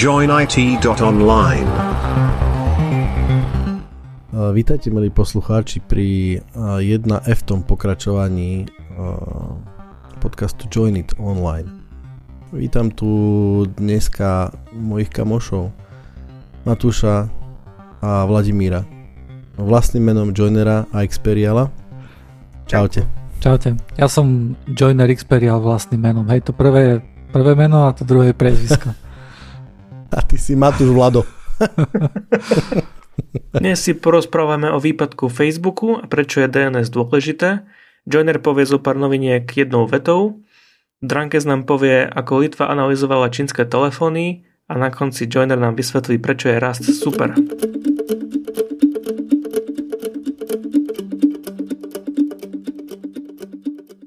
joinit.online. Vítajte, milí poslucháči, pri 1F tom pokračovaní podcastu Join It Online. Vítam tu dneska mojich kamošov Matúša a Vladimíra. Vlastným menom Joinera a Experiala. Čaute. Čaute. Ja som Joiner Experial vlastným menom. Hej, to prvé je prvé meno a to druhé je prezvisko. A ty si Matúš Vlado. Dnes si porozprávame o výpadku Facebooku a prečo je DNS dôležité. Joiner povie zo pár noviniek jednou vetou. Drankes nám povie, ako Litva analyzovala čínske telefóny a na konci Joiner nám vysvetlí, prečo je rast super.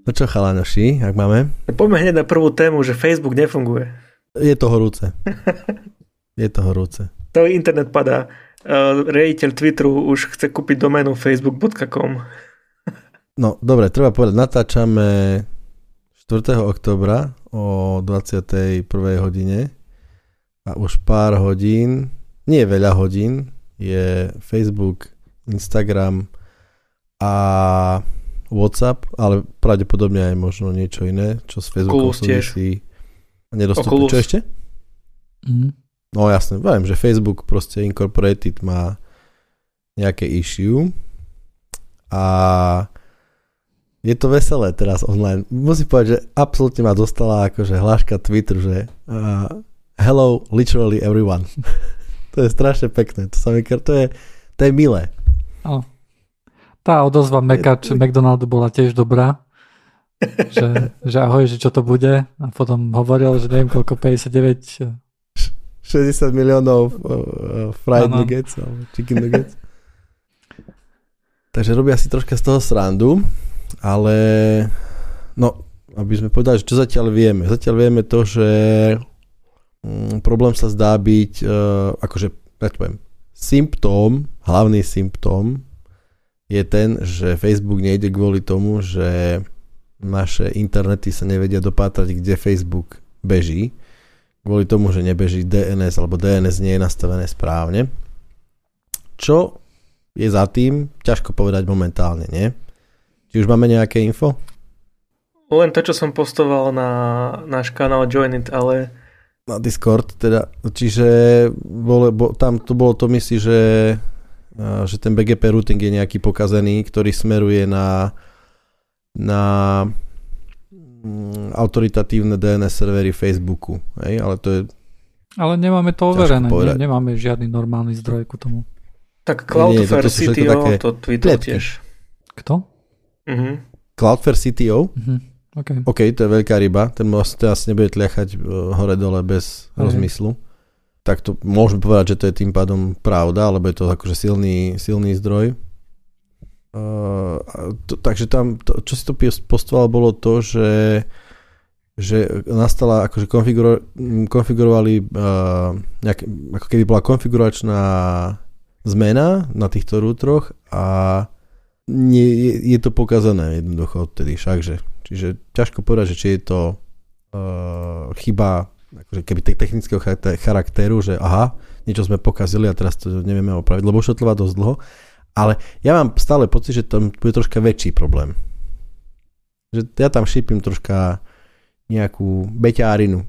No čo chalanoši, ak máme? Poďme hneď na prvú tému, že Facebook nefunguje. Je to horúce. Je to horúce. To internet padá. Uh, riaditeľ Twitteru už chce kúpiť doménu facebook.com. No, dobre, treba povedať, natáčame 4. oktobra o 21. hodine a už pár hodín, nie veľa hodín, je Facebook, Instagram a WhatsApp, ale pravdepodobne aj možno niečo iné, čo s Facebookom súvisí. Nedostupné. Čo ešte? Mm. No jasne, viem, že Facebook proste Incorporated má nejaké issue a je to veselé teraz online. Musím povedať, že absolútne ma dostala akože hláška Twitter, že uh, hello literally everyone. to je strašne pekné. To sa mi to je, to je milé. Oh. Tá odozva Mekač McDonaldu bola tiež dobrá. Že, že ahoj, že čo to bude. A potom hovoril, že neviem koľko, 59... 60 miliónov uh, fried ano. nuggets, alebo chicken nuggets. Takže robia si troška z toho srandu, ale no, aby sme povedali, že čo zatiaľ vieme. Zatiaľ vieme to, že mm, problém sa zdá byť, uh, akože, ja poviem, symptóm, hlavný symptóm je ten, že Facebook nejde kvôli tomu, že naše internety sa nevedia dopátrať, kde Facebook beží, kvôli tomu, že nebeží DNS alebo DNS nie je nastavené správne. Čo je za tým, ťažko povedať momentálne, nie? Či už máme nejaké info? Len to, čo som postoval na náš kanál Join It, ale... Na Discord, teda, čiže bolo, bo, tam to bolo to myslí, že že ten BGP routing je nejaký pokazený, ktorý smeruje na, na mm, autoritatívne DNS servery Facebooku. Hej? Ale to je ale nemáme to overené, ne, nemáme žiadny normálny zdroj ku tomu. Tak Cloudflare nie, CTO to, to tweetol tiež. Kto? Uh-huh. Cloudflare CTO? Uh-huh. Okay. OK, to je veľká ryba. Ten most asi nebude tliachať e, hore-dole bez uh-huh. rozmyslu tak to môžeme povedať, že to je tým pádom pravda, alebo je to akože silný, silný zdroj. To, takže tam, to, čo si to postoval, bolo to, že, že nastala, akože konfiguro, konfigurovali uh, nejak, ako keby bola konfiguračná zmena na týchto rútroch a nie, je, je to pokazané jednoducho odtedy všakže. Čiže ťažko povedať, že či je to uh, chyba akože keby technického charakteru, že aha, niečo sme pokazili a teraz to nevieme opraviť, lebo trvá dosť dlho. Ale ja mám stále pocit, že tam bude troška väčší problém. Že ja tam šípim troška nejakú beťárinu.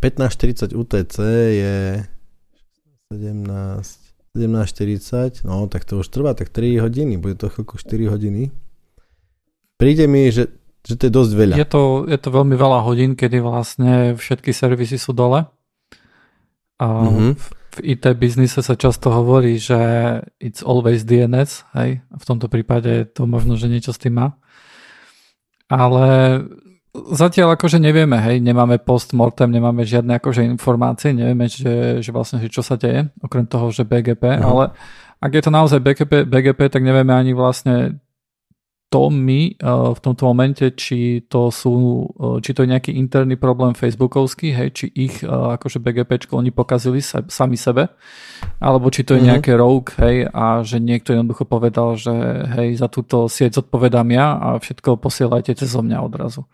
1540 UTC je 17 17.40, no tak to už trvá tak 3 hodiny, bude to chvíľku 4 hodiny. Príde mi, že že to je dosť veľa. Je to, je to veľmi veľa hodín, kedy vlastne všetky servisy sú dole. A mm-hmm. V, IT biznise sa často hovorí, že it's always DNS, hej, v tomto prípade to možno, že niečo s tým má. Ale zatiaľ akože nevieme, hej, nemáme post-mortem, nemáme žiadne akože informácie, nevieme, že, že vlastne, že čo sa deje, okrem toho, že BGP, mm-hmm. ale ak je to naozaj BGP, BGP, tak nevieme ani vlastne to my uh, v tomto momente, či to sú, uh, či to je nejaký interný problém facebookovský, hej, či ich uh, akože BGPčko oni pokazili sa, sami sebe, alebo či to je mm-hmm. nejaké rogue, hej, a že niekto jednoducho povedal, že hej, za túto sieť zodpovedám ja a všetko posielajte cez mňa odrazu.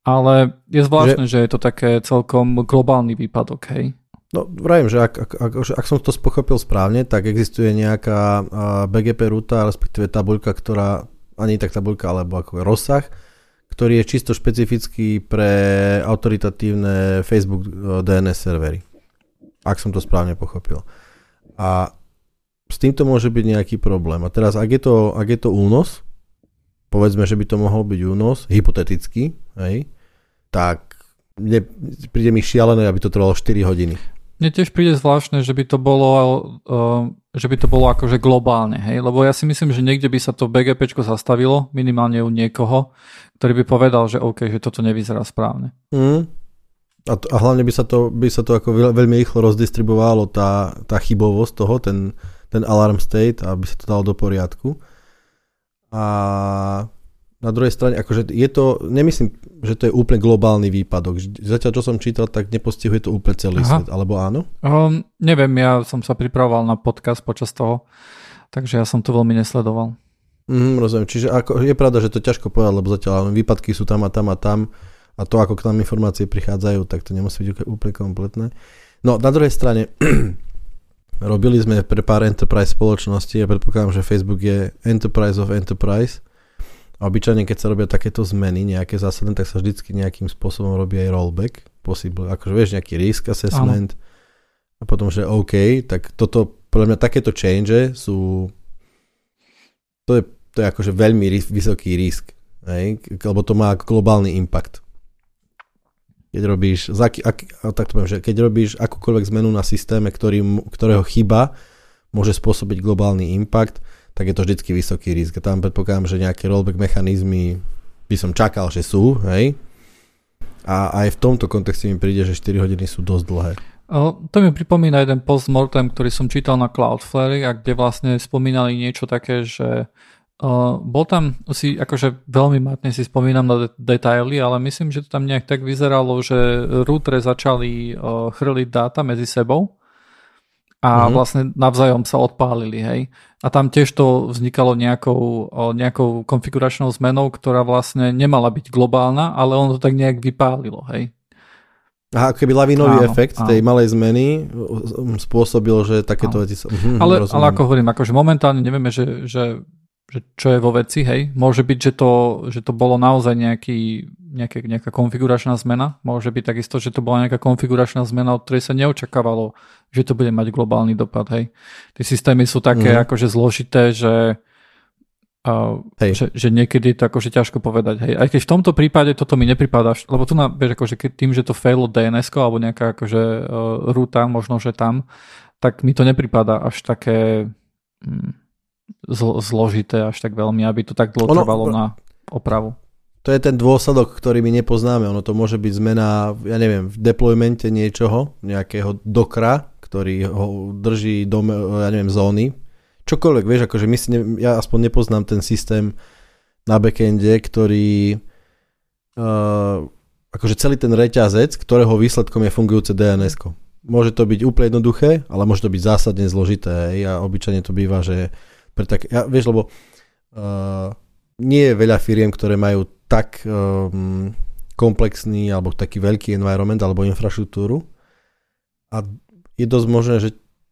Ale je zvláštne, že, že je to také celkom globálny výpadok, hej? No, vravím, že ak, ak, ak, ak som to pochopil správne, tak existuje nejaká BGP ruta, respektíve tabuľka, ktorá, ani tak tabuľka, alebo ako rozsah, ktorý je čisto špecifický pre autoritatívne Facebook e, DNS servery. Ak som to správne pochopil. A s týmto môže byť nejaký problém. A teraz, ak je to, ak je to únos, povedzme, že by to mohol byť únos, hypoteticky, hej, tak mne, príde mi šialené, aby to trvalo 4 hodiny. Mne tiež príde zvláštne, že by to bolo, uh, že by to bolo akože globálne, hej? lebo ja si myslím, že niekde by sa to BGP zastavilo, minimálne u niekoho, ktorý by povedal, že OK, že toto nevyzerá správne. Mm. A, to, a hlavne by sa to, by sa to ako veľmi rýchlo rozdistribuovalo tá, tá chybovosť toho, ten, ten alarm state, aby sa to dalo do poriadku. A na druhej strane, akože je to, nemyslím, že to je úplne globálny výpadok. Zatiaľ, čo som čítal, tak nepostihuje to úplne celý Aha. svet, alebo áno? Um, neviem, ja som sa pripravoval na podcast počas toho, takže ja som to veľmi nesledoval. Mm, rozumiem, čiže ako, je pravda, že to ťažko povedať, lebo zatiaľ výpadky sú tam a tam a tam a to, ako k nám informácie prichádzajú, tak to nemusí byť úplne kompletné. No, na druhej strane, robili sme pre pár enterprise spoločností a predpokladám, že Facebook je enterprise of enterprise, obyčajne, keď sa robia takéto zmeny, nejaké zásadné, tak sa vždycky nejakým spôsobom robí aj rollback, possible, akože vieš, nejaký risk assessment Áno. a potom, že OK, tak toto, podľa mňa takéto change sú to je, to je akože veľmi ris- vysoký risk, hej? lebo to má globálny impact. Keď robíš, ak, ak, tak to poviem, že keď robíš akúkoľvek zmenu na systéme, ktorý, ktorého chyba môže spôsobiť globálny impact, tak je to vždycky vysoký risk. Tam predpokladám, že nejaké rollback mechanizmy by som čakal, že sú, hej? A aj v tomto kontexte mi príde, že 4 hodiny sú dosť dlhé. To mi pripomína jeden post-mortem, ktorý som čítal na Cloudflare, a kde vlastne spomínali niečo také, že uh, bol tam, si akože veľmi matne si spomínam na de- detaily, ale myslím, že to tam nejak tak vyzeralo, že routere začali uh, chrliť dáta medzi sebou a mm-hmm. vlastne navzájom sa odpálili, hej. A tam tiež to vznikalo nejakou, nejakou konfiguračnou zmenou, ktorá vlastne nemala byť globálna, ale ono to tak nejak vypálilo, hej. Aha, keby lavinový áno, efekt áno. tej malej zmeny spôsobil, že takéto áno. veci sa... Mhm, ale, ale ako hovorím, akože momentálne nevieme, že, že že čo je vo veci, hej. Môže byť, že to, že to bolo naozaj nejaký, nejaké, nejaká konfiguračná zmena. Môže byť takisto, že to bola nejaká konfiguračná zmena, od ktorej sa neočakávalo, že to bude mať globálny dopad, hej. Tie systémy sú také mm. akože zložité, že, uh, že, že niekedy je to akože ťažko povedať, hej. Aj keď v tomto prípade toto mi nepripadá, lebo tu na, vieš, akože keď tým, že to failo DNS alebo nejaká akože uh, ruta, možno, že tam, tak mi to nepripadá až také... Hm, zl- zložité až tak veľmi, aby to tak dlho trvalo na opravu. To je ten dôsledok, ktorý my nepoznáme. Ono to môže byť zmena, ja neviem, v deploymente niečoho, nejakého dokra, ktorý ho drží do, ja neviem, zóny. Čokoľvek, vieš, akože my si ne, ja aspoň nepoznám ten systém na backende, ktorý uh, akože celý ten reťazec, ktorého výsledkom je fungujúce DNS. -ko. Môže to byť úplne jednoduché, ale môže to byť zásadne zložité. A obyčajne to býva, že pre tak, ja, vieš, lebo uh, nie je veľa firiem, ktoré majú tak um, komplexný alebo taký veľký environment alebo infraštruktúru a je dosť možné, že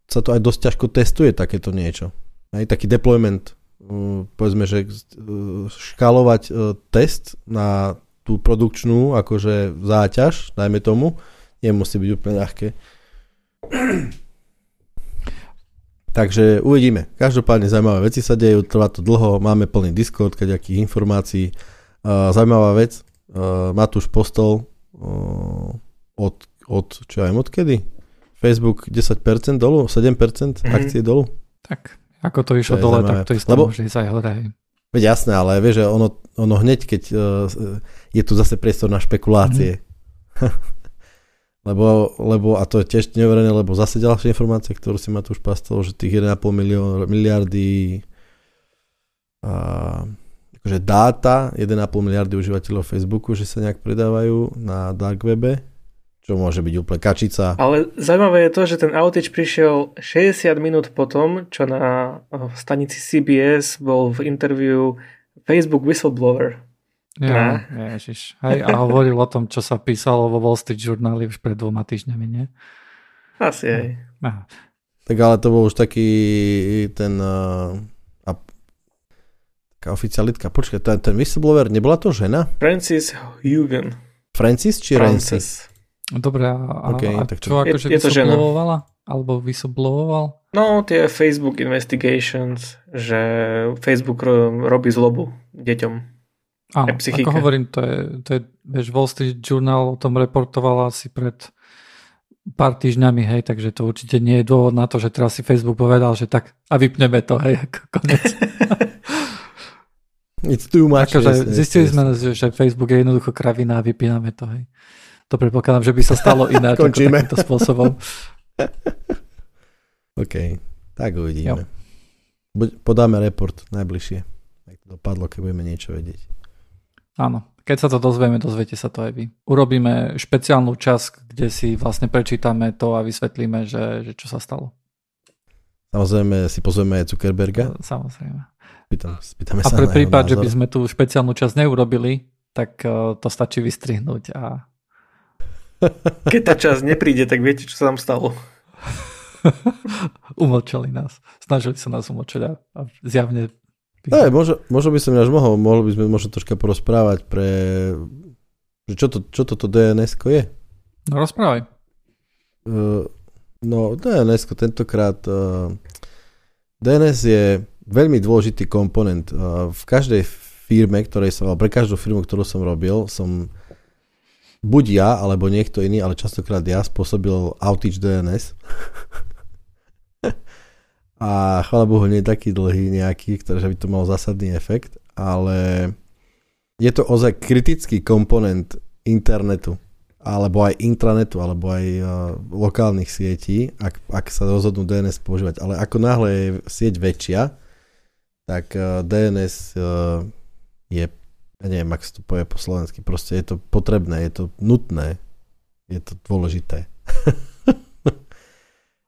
sa to aj dosť ťažko testuje takéto niečo. Aj taký deployment, uh, povedzme, že uh, škálovať uh, test na tú produkčnú akože záťaž, dajme tomu, nemusí byť úplne ľahké. Takže uvidíme. Každopádne zaujímavé veci sa dejú, trvá to dlho, máme plný Discord, kaďakých informácií. Uh, zaujímavá vec, uh, Matúš postol od, od, čo viem, odkedy? Facebook 10% dolu, 7% mm-hmm. akcie dolu. Tak, ako to išlo to dole, zaujímavé. tak to isté Lebo, môže ísť aj hore. Veď jasné, ale vieš, že ono, ono hneď, keď uh, je tu zase priestor na špekulácie. Mm-hmm. Lebo, lebo, a to je tiež neuverené, lebo zase ďalšia informácia, ktorú si ma tu už pastol, že tých 1,5 milión, miliardy a, akože dáta, 1,5 miliardy užívateľov Facebooku, že sa nejak predávajú na dark webe, čo môže byť úplne kačica. Ale zaujímavé je to, že ten outage prišiel 60 minút potom, čo na stanici CBS bol v interviu Facebook whistleblower. Ja, ježiš. Hej, a hovoril o tom, čo sa písalo vo Wall Street Journal už pred dvoma týždňami, nie? Asi aj. Aha. Tak ale to bol už taký ten uh, a, taká oficialitka. Počkaj, ten, ten whistleblower, nebola to žena? Francis Hugen. Francis či Francis? Dobre, a, okay, a tak čo akože je, je to žena. Alebo whistleblowoval? No, tie Facebook investigations, že Facebook robí zlobu deťom. Áno, ako hovorím, to je, to je, vieš, Wall Street Journal o tom reportovala asi pred pár týždňami, hej, takže to určite nie je dôvod na to, že teraz si Facebook povedal, že tak a vypneme to, hej, ako konec. It's too much. Akože zistili yes, sme, že Facebook je jednoducho kravina a vypíname to, hej. To predpokladám, že by sa stalo ináč ako takýmto spôsobom. OK, tak uvidíme. Jo. Podáme report najbližšie. Jak to dopadlo, keď budeme niečo vedieť. Áno, keď sa to dozvieme, dozviete sa to aj vy. Urobíme špeciálnu časť, kde si vlastne prečítame to a vysvetlíme, že, že čo sa stalo. Samozrejme si pozveme aj Zuckerberga. Samozrejme. Spýtam, spýtame a pre prípad, že by sme tú špeciálnu časť neurobili, tak uh, to stačí vystrihnúť a... Keď tá časť nepríde, tak viete, čo sa tam stalo. umlčali nás. Snažili sa nás umlčať a, a zjavne Hey, možno, možno by som až mohol, mohli by sme možno troška porozprávať pre... Čo, to, čo toto dns je? No rozprávaj. Uh, no dns tentokrát... Uh, DNS je veľmi dôležitý komponent. Uh, v každej firme, ktorej som, pre každú firmu, ktorú som robil, som buď ja, alebo niekto iný, ale častokrát ja spôsobil outage DNS. a chvála Bohu nie je taký dlhý nejaký, ktorý by to mal zásadný efekt, ale je to ozaj kritický komponent internetu alebo aj intranetu, alebo aj uh, lokálnych sietí, ak, ak sa rozhodnú DNS používať. Ale ako náhle je sieť väčšia, tak uh, DNS uh, je, ja neviem, ak sa to povie po slovensky, proste je to potrebné, je to nutné, je to dôležité.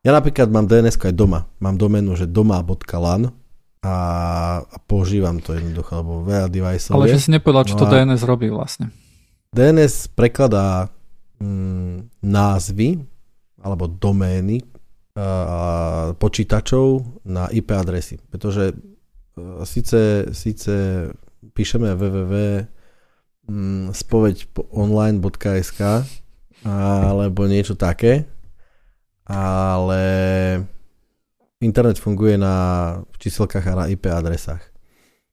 Ja napríklad mám DNS aj doma. Mám doménu, že doma.lan a, a používam to jednoducho, lebo veľa deviceov Ale že si nepovedal, čo no to DNS robí vlastne. DNS prekladá mm, názvy alebo domény a, počítačov na IP adresy. Pretože a, síce, síce píšeme www mm, spoveď online.sk alebo niečo také, ale internet funguje na číselkách a na IP adresách.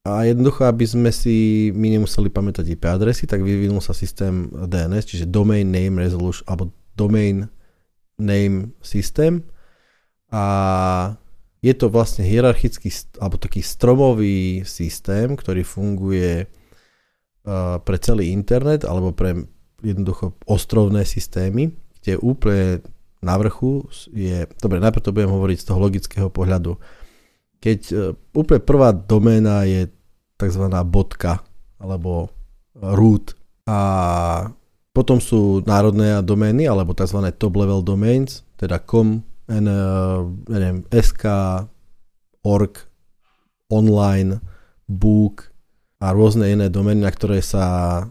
A jednoducho, aby sme si my nemuseli pamätať IP adresy, tak vyvinul sa systém DNS, čiže Domain Name Resolution, alebo Domain Name System. A je to vlastne hierarchický, alebo taký stromový systém, ktorý funguje pre celý internet, alebo pre jednoducho ostrovné systémy, kde úplne na vrchu je, dobre, najprv to budem hovoriť z toho logického pohľadu. Keď uh, úplne prvá doména je tzv. bodka alebo root a potom sú národné domény alebo tzv. top level domains, teda com, neviem, sk, org, online, book a rôzne iné domény, na ktoré sa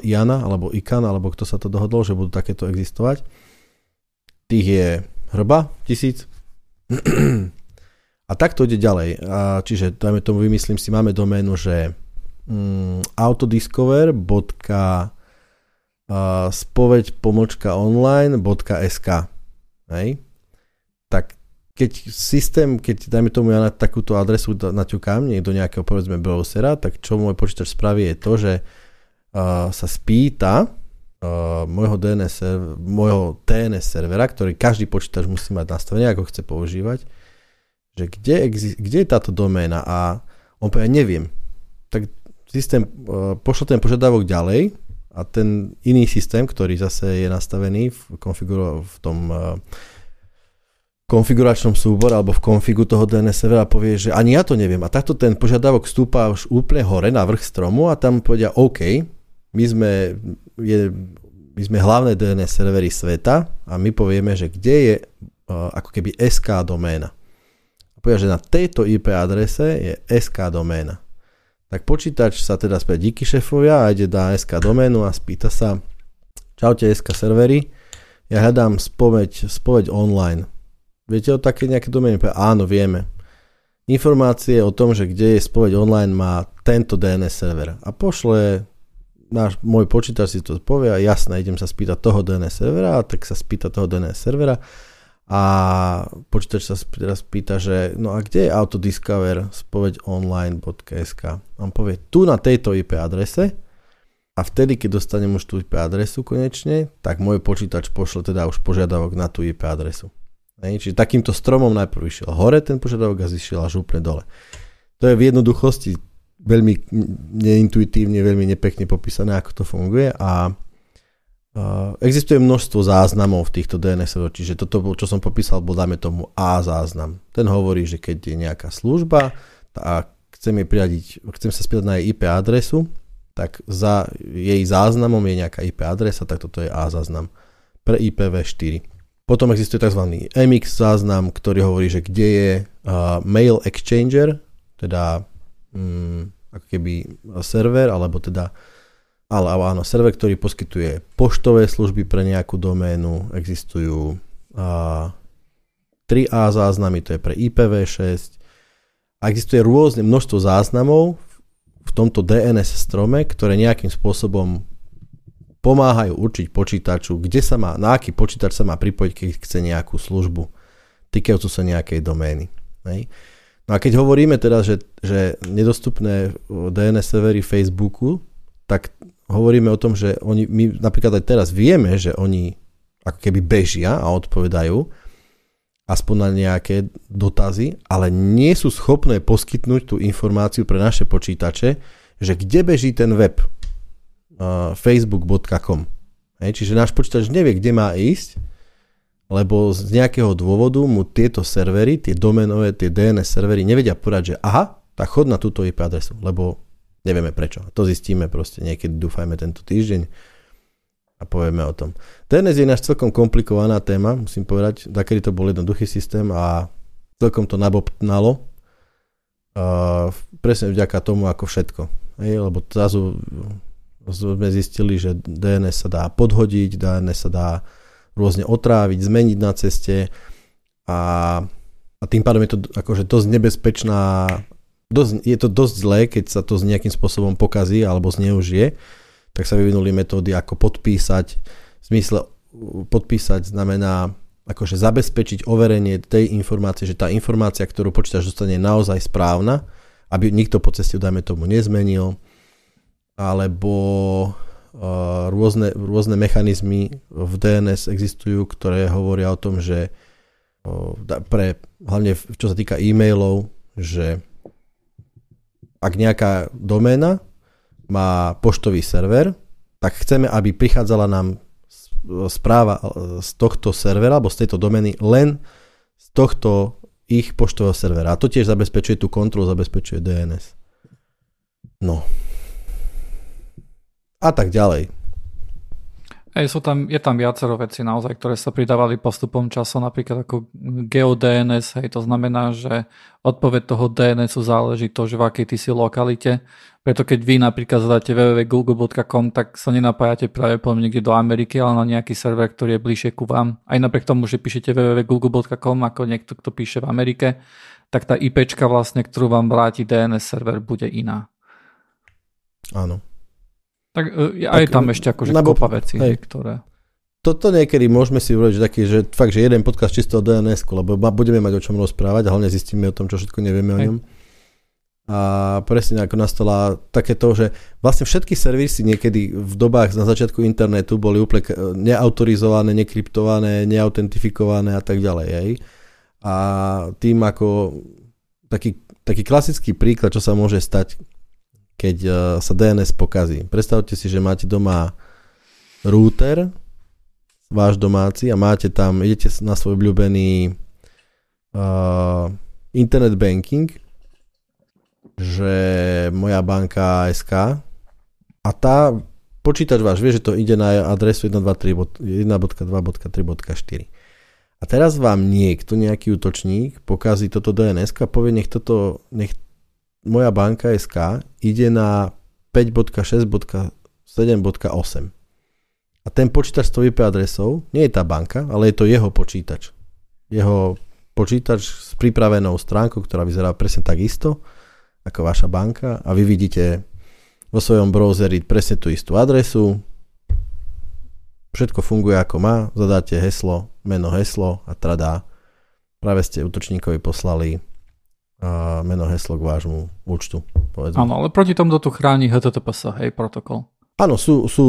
IANA alebo ICAN, alebo kto sa to dohodol, že budú takéto existovať tých je hrba, tisíc. A tak to ide ďalej. A čiže dajme tomu, vymyslím si, máme doménu, že mm, autodiscover.spoveď pomočka online.sk Hej? Tak keď systém, keď dajme tomu ja na takúto adresu naťukám do nejakého povedzme browsera, tak čo môj počítač spraví je to, že uh, sa spýta uh, môjho DNS, server, môjho TNS servera, ktorý každý počítač musí mať nastavený, ako chce používať, že kde, kde je táto doména a on povie, neviem. Tak systém uh, pošle ten požiadavok ďalej a ten iný systém, ktorý zase je nastavený v, konfiguro- v tom uh, konfiguračnom súbore alebo v konfigu toho DNS servera povie, že ani ja to neviem. A takto ten požiadavok stúpa už úplne hore na vrch stromu a tam povedia OK, my sme, je, my sme hlavné DNS servery sveta a my povieme, že kde je uh, ako keby SK doména. A povedia, že na tejto IP adrese je SK doména. Tak počítač sa teda späť díky šéfovia a ide na SK doménu a spýta sa Čaute SK servery, ja hľadám spoveď, spoveď online. Viete o také nejaké domény? Áno, vieme. Informácie o tom, že kde je spoveď online má tento DNS server a pošle náš, môj počítač si to povie a jasné, idem sa spýtať toho DNS servera, tak sa spýta toho DNS servera a počítač sa teraz pýta, že no a kde je autodiscover spoveď online.sk on povie tu na tejto IP adrese a vtedy, keď dostanem už tú IP adresu konečne, tak môj počítač pošle teda už požiadavok na tú IP adresu. Čiže takýmto stromom najprv išiel hore ten požiadavok a zišiel až úplne dole. To je v jednoduchosti veľmi neintuitívne, veľmi nepekne popísané, ako to funguje a existuje množstvo záznamov v týchto DNS, čiže toto, čo som popísal, bol dáme tomu A záznam. Ten hovorí, že keď je nejaká služba a chcem, jej priradiť, chcem sa spýtať na jej IP adresu, tak za jej záznamom je nejaká IP adresa, tak toto je A záznam pre IPv4. Potom existuje tzv. MX záznam, ktorý hovorí, že kde je uh, mail exchanger, teda um, ako keby server, alebo teda ale áno, server, ktorý poskytuje poštové služby pre nejakú doménu, existujú uh, 3A záznamy, to je pre IPv6 a existuje rôzne množstvo záznamov v tomto DNS strome, ktoré nejakým spôsobom pomáhajú určiť počítaču, kde sa má, na aký počítač sa má pripojiť, keď chce nejakú službu týkajúcu sa nejakej domény. Hej. No a keď hovoríme teda, že, že nedostupné DNS servery Facebooku, tak hovoríme o tom, že oni, my napríklad aj teraz vieme, že oni ako keby bežia a odpovedajú, aspoň na nejaké dotazy, ale nie sú schopné poskytnúť tú informáciu pre naše počítače, že kde beží ten web facebook.com. Hej, čiže náš počítač nevie, kde má ísť, lebo z nejakého dôvodu mu tieto servery, tie domenové, tie DNS servery nevedia povedať, že aha, tak chod na túto IP adresu, lebo nevieme prečo. To zistíme proste niekedy, dúfajme tento týždeň a povieme o tom. DNS je náš celkom komplikovaná téma, musím povedať. Takedy to bol jednoduchý systém a celkom to nabobtnalo. Uh, presne vďaka tomu ako všetko. Hej, lebo zrazu sme zistili, že DNS sa dá podhodiť, DNS sa dá rôzne otráviť, zmeniť na ceste a, a tým pádom je to akože dosť nebezpečná dosť, je to dosť zlé, keď sa to nejakým spôsobom pokazí alebo zneužije tak sa vyvinuli metódy ako podpísať. V zmysle podpísať znamená akože zabezpečiť overenie tej informácie, že tá informácia, ktorú počítač dostane je naozaj správna, aby nikto po ceste, dajme tomu, nezmenil, alebo uh, rôzne, rôzne mechanizmy v DNS existujú, ktoré hovoria o tom, že uh, pre, hlavne čo sa týka e-mailov, že ak nejaká doména má poštový server, tak chceme, aby prichádzala nám správa z tohto servera alebo z tejto domény len z tohto ich poštového servera. A to tiež zabezpečuje tú kontrolu, zabezpečuje DNS. No. A tak ďalej. Ej, sú tam, je tam viacero vecí naozaj, ktoré sa pridávali postupom času, napríklad ako GeoDNS, hej, to znamená, že odpoveď toho DNSu záleží to, že v akej ty si lokalite. Preto keď vy napríklad zadáte www.google.com, tak sa nenapájate práve niekde do Ameriky, ale na nejaký server, ktorý je bližšie ku vám. Aj napriek tomu, že píšete www.google.com ako niekto, kto píše v Amerike, tak tá IPčka vlastne, ktorú vám vráti DNS server, bude iná. Áno. Tak e, aj tak, tam ešte akože nabo, kopa veci, hej, ktoré... Toto niekedy môžeme si urobiť, že taký, že fakt, že jeden podcast čisto o dns lebo budeme mať o čom rozprávať hlavne zistíme o tom, čo všetko nevieme hej. o ňom. A presne ako nastala takéto, že vlastne všetky servisy niekedy v dobách na začiatku internetu boli úplne neautorizované, nekryptované, neautentifikované a tak ďalej. Hej. A tým ako taký, taký klasický príklad, čo sa môže stať, keď uh, sa DNS pokazí. Predstavte si, že máte doma router, váš domáci a máte tam, idete na svoj obľúbený uh, internet banking, že moja banka SK a tá počítač váš vie, že to ide na adresu 1.2.3.4 a teraz vám niekto, nejaký útočník, pokazí toto DNS a povie, nech toto, nech moja banka SK ide na 5.6.7.8. A ten počítač s tou IP adresou nie je tá banka, ale je to jeho počítač. Jeho počítač s pripravenou stránkou, ktorá vyzerá presne tak isto ako vaša banka a vy vidíte vo svojom browseri presne tú istú adresu, všetko funguje ako má, zadáte heslo, meno heslo a tradá. Práve ste útočníkovi poslali meno heslo k vášmu účtu. Povedzme. Áno, ale proti tomu tu chráni HTTPS, hej, protokol. Áno, sú, sú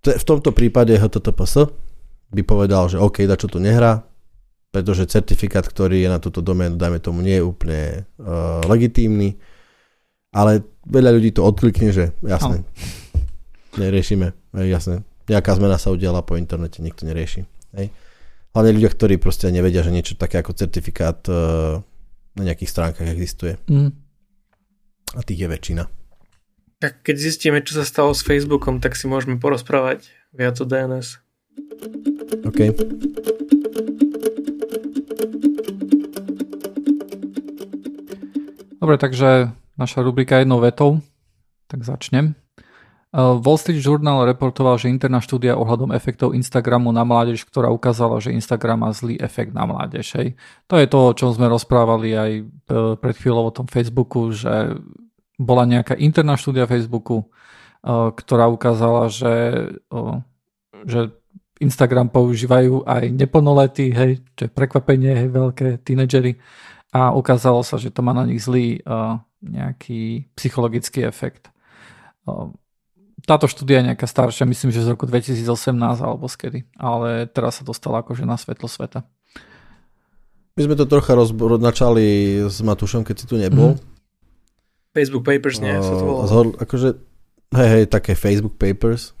v tomto prípade HTTPS by povedal, že OK, da čo tu nehrá, pretože certifikát, ktorý je na túto doménu, dajme tomu, nie je úplne uh, legitímny, ale veľa ľudí to odklikne, že jasné, oh. neriešime, jasné, nejaká zmena sa udiala po internete, nikto nerieši. Hej. Hlavne ľudia, ktorí proste nevedia, že niečo také ako certifikát uh, na nejakých stránkach existuje. Mm. A tých je väčšina. Tak keď zistíme, čo sa stalo s Facebookom, tak si môžeme porozprávať viac o DNS. OK. Dobre, takže naša rubrika jednou vetou, tak začnem. Uh, Wall Street Journal reportoval, že interná štúdia ohľadom efektov Instagramu na mládež, ktorá ukázala, že Instagram má zlý efekt na mládež. Hej. To je to, o čom sme rozprávali aj uh, pred chvíľou o tom Facebooku, že bola nejaká interná štúdia Facebooku, uh, ktorá ukázala, že, že Instagram používajú aj neplnoletí, hej, čo je prekvapenie, hej, veľké tínedžery a ukázalo sa, že to má na nich zlý nejaký psychologický efekt. Táto štúdia je nejaká staršia, myslím, že z roku 2018 alebo skedy, ale teraz sa dostala akože na svetlo sveta. My sme to trocha roznačali s Matušom, keď si tu nebol. Mm. Facebook Papers, nie? Sa to volalo. Akože, hej, hej, také Facebook Papers.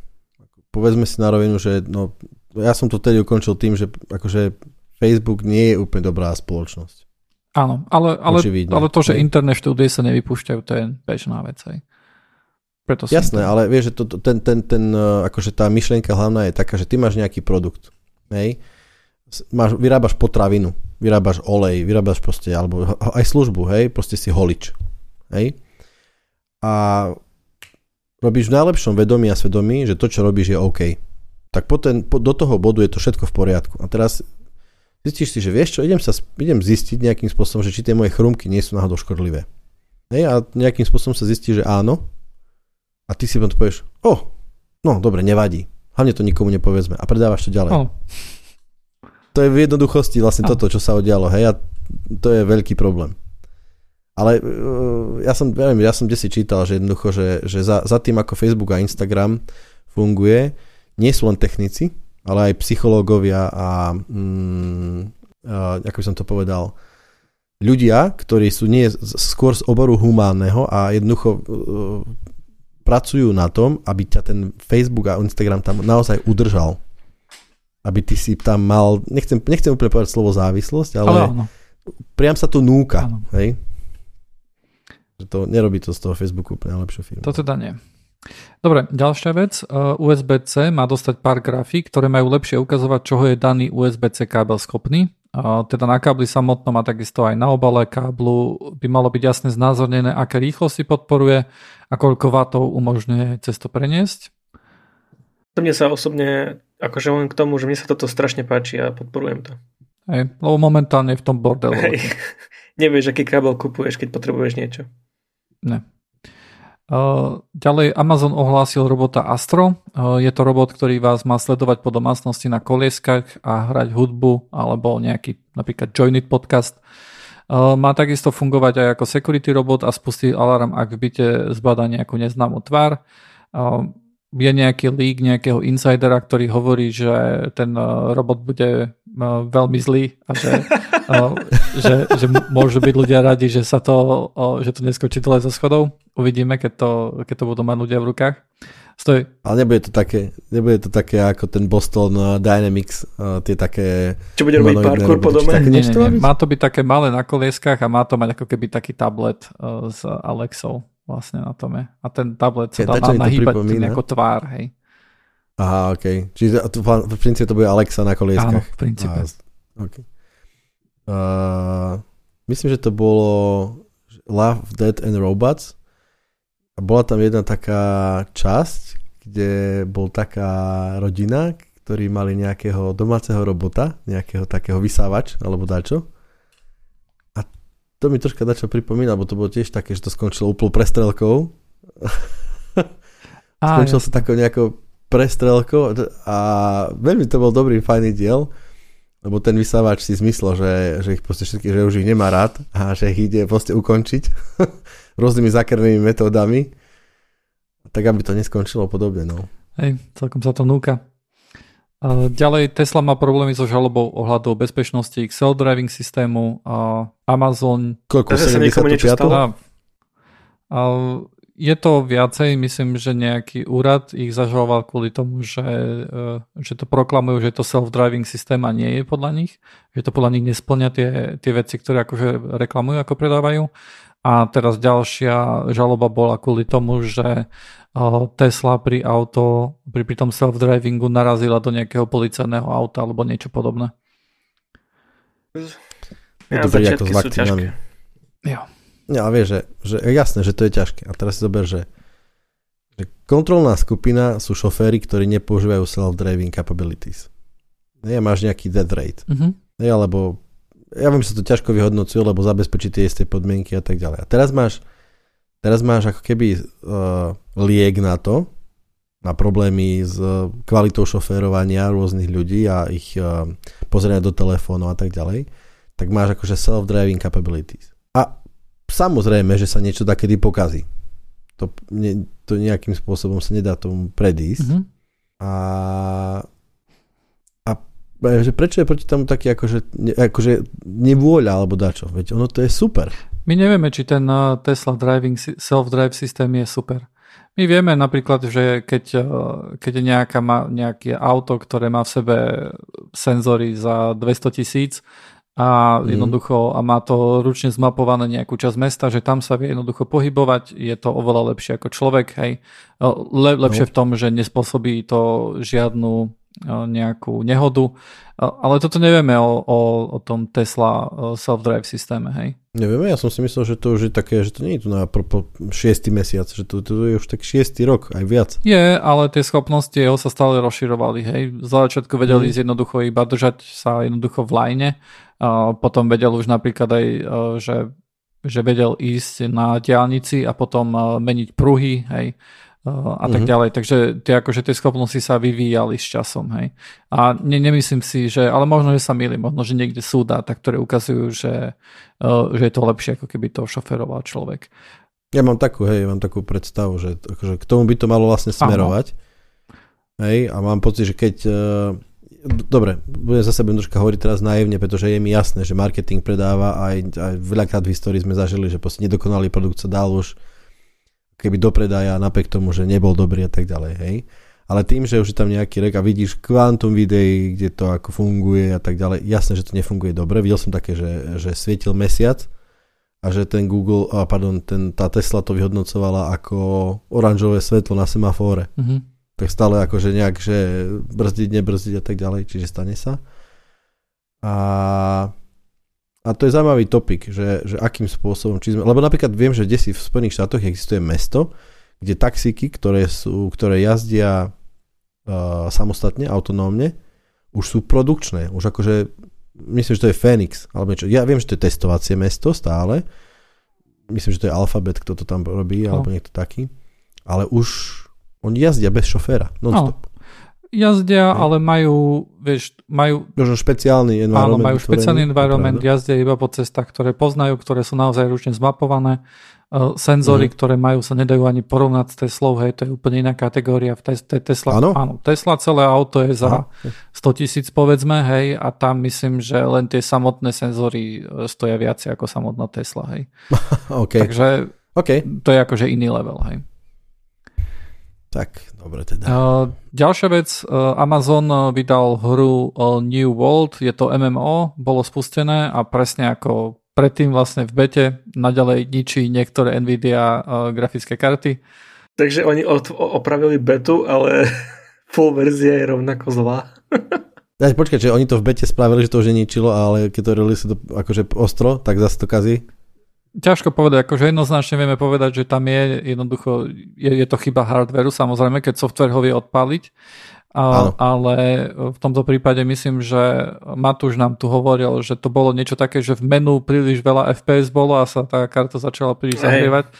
Povedzme si na rovinu, že no, ja som to tedy ukončil tým, že akože Facebook nie je úplne dobrá spoločnosť. Áno, ale, ale, ale to, že interné štúdie sa nevypúšťajú, to je bežná vec. Aj. Preto Jasné, ale vieš, že to, ten, ten, ten, e, akože tá myšlienka hlavná je taká, že ty máš nejaký produkt, hej, máš, vyrábaš potravinu, vyrábaš olej, vyrábaš proste, alebo aj službu, hej, proste si holič, hej, a robíš v najlepšom vedomí a svedomí, že to, čo robíš, je OK. Tak po ten, po, do toho bodu je to všetko v poriadku. A teraz zistíš si, že vieš čo, idem, sa, idem zistiť nejakým spôsobom, že či tie moje chrumky nie sú náhodou škodlivé. Hej, a nejakým spôsobom sa zistí, že áno. A ty si potom povieš, o, oh, no dobre, nevadí. Hlavne to nikomu nepovedzme. A predávaš to ďalej. Oh. To je v jednoduchosti vlastne oh. toto, čo sa udialo. Hej, a to je veľký problém. Ale uh, ja som, ja, neviem, ja som si čítal, že jednoducho, že, že za, za tým, ako Facebook a Instagram funguje, nie sú len technici, ale aj psychológovia a, mm, a ako by som to povedal, ľudia, ktorí sú nie skôr z oboru humánneho a jednoducho uh, pracujú na tom, aby ťa ten Facebook a Instagram tam naozaj udržal. Aby ty si tam mal, nechcem, nechcem úplne povedať slovo závislosť, ale, ale priam sa to núka. Hej? Že to nerobí to z toho Facebooku úplne lepšiu firmu. To teda nie. Dobre, ďalšia vec. Uh, USB-C má dostať pár grafík, ktoré majú lepšie ukazovať, čoho je daný USB-C kábel schopný. Uh, teda na kábli samotnom a takisto aj na obale káblu by malo byť jasne znázornené, aké rýchlosti podporuje a koľko vatov umožňuje cesto preniesť. Mne sa osobne, akože len k tomu, že mne sa toto strašne páči a podporujem to. Hej, lebo momentálne je v tom bordelu. Hej. Nevieš, aký kábel kupuješ, keď potrebuješ niečo. Ne. Ďalej Amazon ohlásil robota Astro. Je to robot, ktorý vás má sledovať po domácnosti na kolieskach a hrať hudbu alebo nejaký napríklad Joinit podcast. Má takisto fungovať aj ako security robot a spustí alarm, ak v byte zbada nejakú neznámu tvár. Je nejaký leak nejakého insidera, ktorý hovorí, že ten robot bude veľmi zlý a že, že, že môžu byť ľudia radi, že sa to, že to neskočí dole zo schodov. Uvidíme, keď to, keď to budú mať ľudia v rukách. Stoj. Ale nebude to také, nebude to také ako ten Boston uh, Dynamics, uh, tie také... Čo bude robiť parkour po dome? Nie, nie, nie. Má to byť také malé na kolieskách a má to mať ako keby taký tablet uh, s Alexou vlastne na tom je. A ten tablet sa dá nahýbať tým ako tvár, hej. Aha, ok. Čiže v, v princípe to bude Alexa na kolieskach. Áno, v princípe. okay. Uh, myslím, že to bolo Love, Dead and Robots a bola tam jedna taká časť, kde bol taká rodina, ktorí mali nejakého domáceho robota, nejakého takého vysávač alebo dačo. A to mi troška dačo pripomína, lebo to bolo tiež také, že to skončilo úplnou prestrelkou. Skončil sa takou nejakou prestrelkou a veľmi to bol dobrý, fajný diel, lebo ten vysávač si zmyslel, že, že ich proste všetky, že už ich nemá rád a že ich ide proste ukončiť rôznymi zakernými metódami, tak aby to neskončilo podobne. No. Hej, celkom sa to núka. Ďalej Tesla má problémy so žalobou ohľadom bezpečnosti ich self-driving systému a Amazon... Koľko? 75? A, a je to viacej, myslím, že nejaký úrad ich zažaloval kvôli tomu, že, e, že to proklamujú, že to self-driving systém a nie je podľa nich, že to podľa nich nesplňa tie, tie veci, ktoré akože reklamujú, ako predávajú. A teraz ďalšia žaloba bola kvôli tomu, že Tesla pri auto, pri, pri tom self-drivingu narazila do nejakého policajného auta alebo niečo podobné. Je to ako s vakcínami. Jo. Ja, vieš, že, že jasné, že to je ťažké. A teraz si zober, že, že kontrolná skupina sú šoféry, ktorí nepoužívajú self-driving capabilities. Nie, máš nejaký dead rate. Uh-huh. Nie, alebo ja viem, že sa to ťažko vyhodnocuje, lebo zabezpečí tie isté podmienky a tak ďalej. A teraz máš Teraz máš ako keby uh, liek na to, na problémy s uh, kvalitou šoférovania rôznych ľudí a ich uh, pozerania do telefónu a tak ďalej, tak máš akože self-driving capabilities. A samozrejme, že sa niečo takedy pokazí. To, ne, to nejakým spôsobom sa nedá tomu predísť. Mm-hmm. A že prečo je proti tomu taký akože, akože nevôľa alebo dačo? Veď ono to je super. My nevieme, či ten uh, Tesla driving, self-drive systém je super. My vieme napríklad, že keď, uh, keď je nejaká, nejaké auto, ktoré má v sebe senzory za 200 tisíc a mm. jednoducho a má to ručne zmapované nejakú časť mesta, že tam sa vie jednoducho pohybovať, je to oveľa lepšie ako človek, hej. Le, lepšie no. v tom, že nespôsobí to žiadnu nejakú nehodu. Ale toto nevieme o, o, o tom Tesla self-drive systéme, hej? Nevieme, ja som si myslel, že to už je také, že to nie je tu na pro, pro šiestý mesiac, že to, to je už tak šiestý rok, aj viac. Je, ale tie schopnosti jeho sa stále rozširovali, hej. Za začiatku vedeli mm. jednoducho iba držať sa jednoducho v a potom vedel už napríklad aj, že, že vedel ísť na diálnici a potom meniť pruhy, hej a tak mm-hmm. ďalej. Takže tie, akože tie schopnosti sa vyvíjali s časom. Hej. A ne, nemyslím si, že, ale možno, že sa milí, možno, že niekde sú dáta, ktoré ukazujú, že, že je to lepšie, ako keby to šoferoval človek. Ja mám takú, hej, mám takú predstavu, že akože k tomu by to malo vlastne smerovať. Hej, a mám pocit, že keď... Dobre, budem zase budem troška hovoriť teraz naivne, pretože je mi jasné, že marketing predáva aj, aj veľakrát v histórii sme zažili, že proste nedokonalý produkt sa dal už keby do predaja napriek tomu, že nebol dobrý a tak ďalej, hej. Ale tým, že už je tam nejaký rek a vidíš kvantum videí, kde to ako funguje a tak ďalej, jasné, že to nefunguje dobre. Videl som také, že, že svietil mesiac a že ten Google, a pardon, ten, tá Tesla to vyhodnocovala ako oranžové svetlo na semafóre. Mm-hmm. Tak stále akože nejak, že brzdiť, nebrzdiť a tak ďalej, čiže stane sa. A a to je zaujímavý topik, že, že akým spôsobom, či sme, lebo napríklad viem, že kde si v Spojených štátoch existuje mesto, kde taxíky, ktoré, sú, ktoré jazdia uh, samostatne, autonómne, už sú produkčné. Už akože, myslím, že to je Phoenix, alebo niečo. Ja viem, že to je testovacie mesto stále. Myslím, že to je Alphabet, kto to tam robí, no. alebo niekto taký. Ale už oni jazdia bez šoféra, non-stop. No jazdia, ale majú, vieš, majú... Možno špeciálny environment. Áno, majú špeciálny environment, pravda? jazdia iba po cestách, ktoré poznajú, ktoré sú naozaj ručne zmapované. Uh, senzory, mm-hmm. ktoré majú, sa nedajú ani porovnať s Teslou, hej, to je úplne iná kategória. V te- te- Tesla, áno? áno, Tesla celé auto je za Aha. 100 tisíc, povedzme, hej, a tam myslím, že len tie samotné senzory e, stoja viac ako samotná Tesla, hej. okay. Takže okay. to je akože iný level, hej. Tak, dobre teda. Uh, ďalšia vec, uh, Amazon vydal hru uh, New World, je to MMO, bolo spustené a presne ako predtým vlastne v bete naďalej ničí niektoré Nvidia uh, grafické karty. Takže oni od, opravili betu, ale full verzia je rovnako zlá. Ja, počkaj, že oni to v bete spravili, že to už ničilo, ale keď to release to akože ostro, tak zase to kazí? Ťažko povedať, akože jednoznačne vieme povedať, že tam je jednoducho, je, je to chyba hardwareu, samozrejme, keď software ho vie odpaliť, a, ale v tomto prípade myslím, že Matúš nám tu hovoril, že to bolo niečo také, že v menu príliš veľa FPS bolo a sa tá karta začala príliš zahrievať,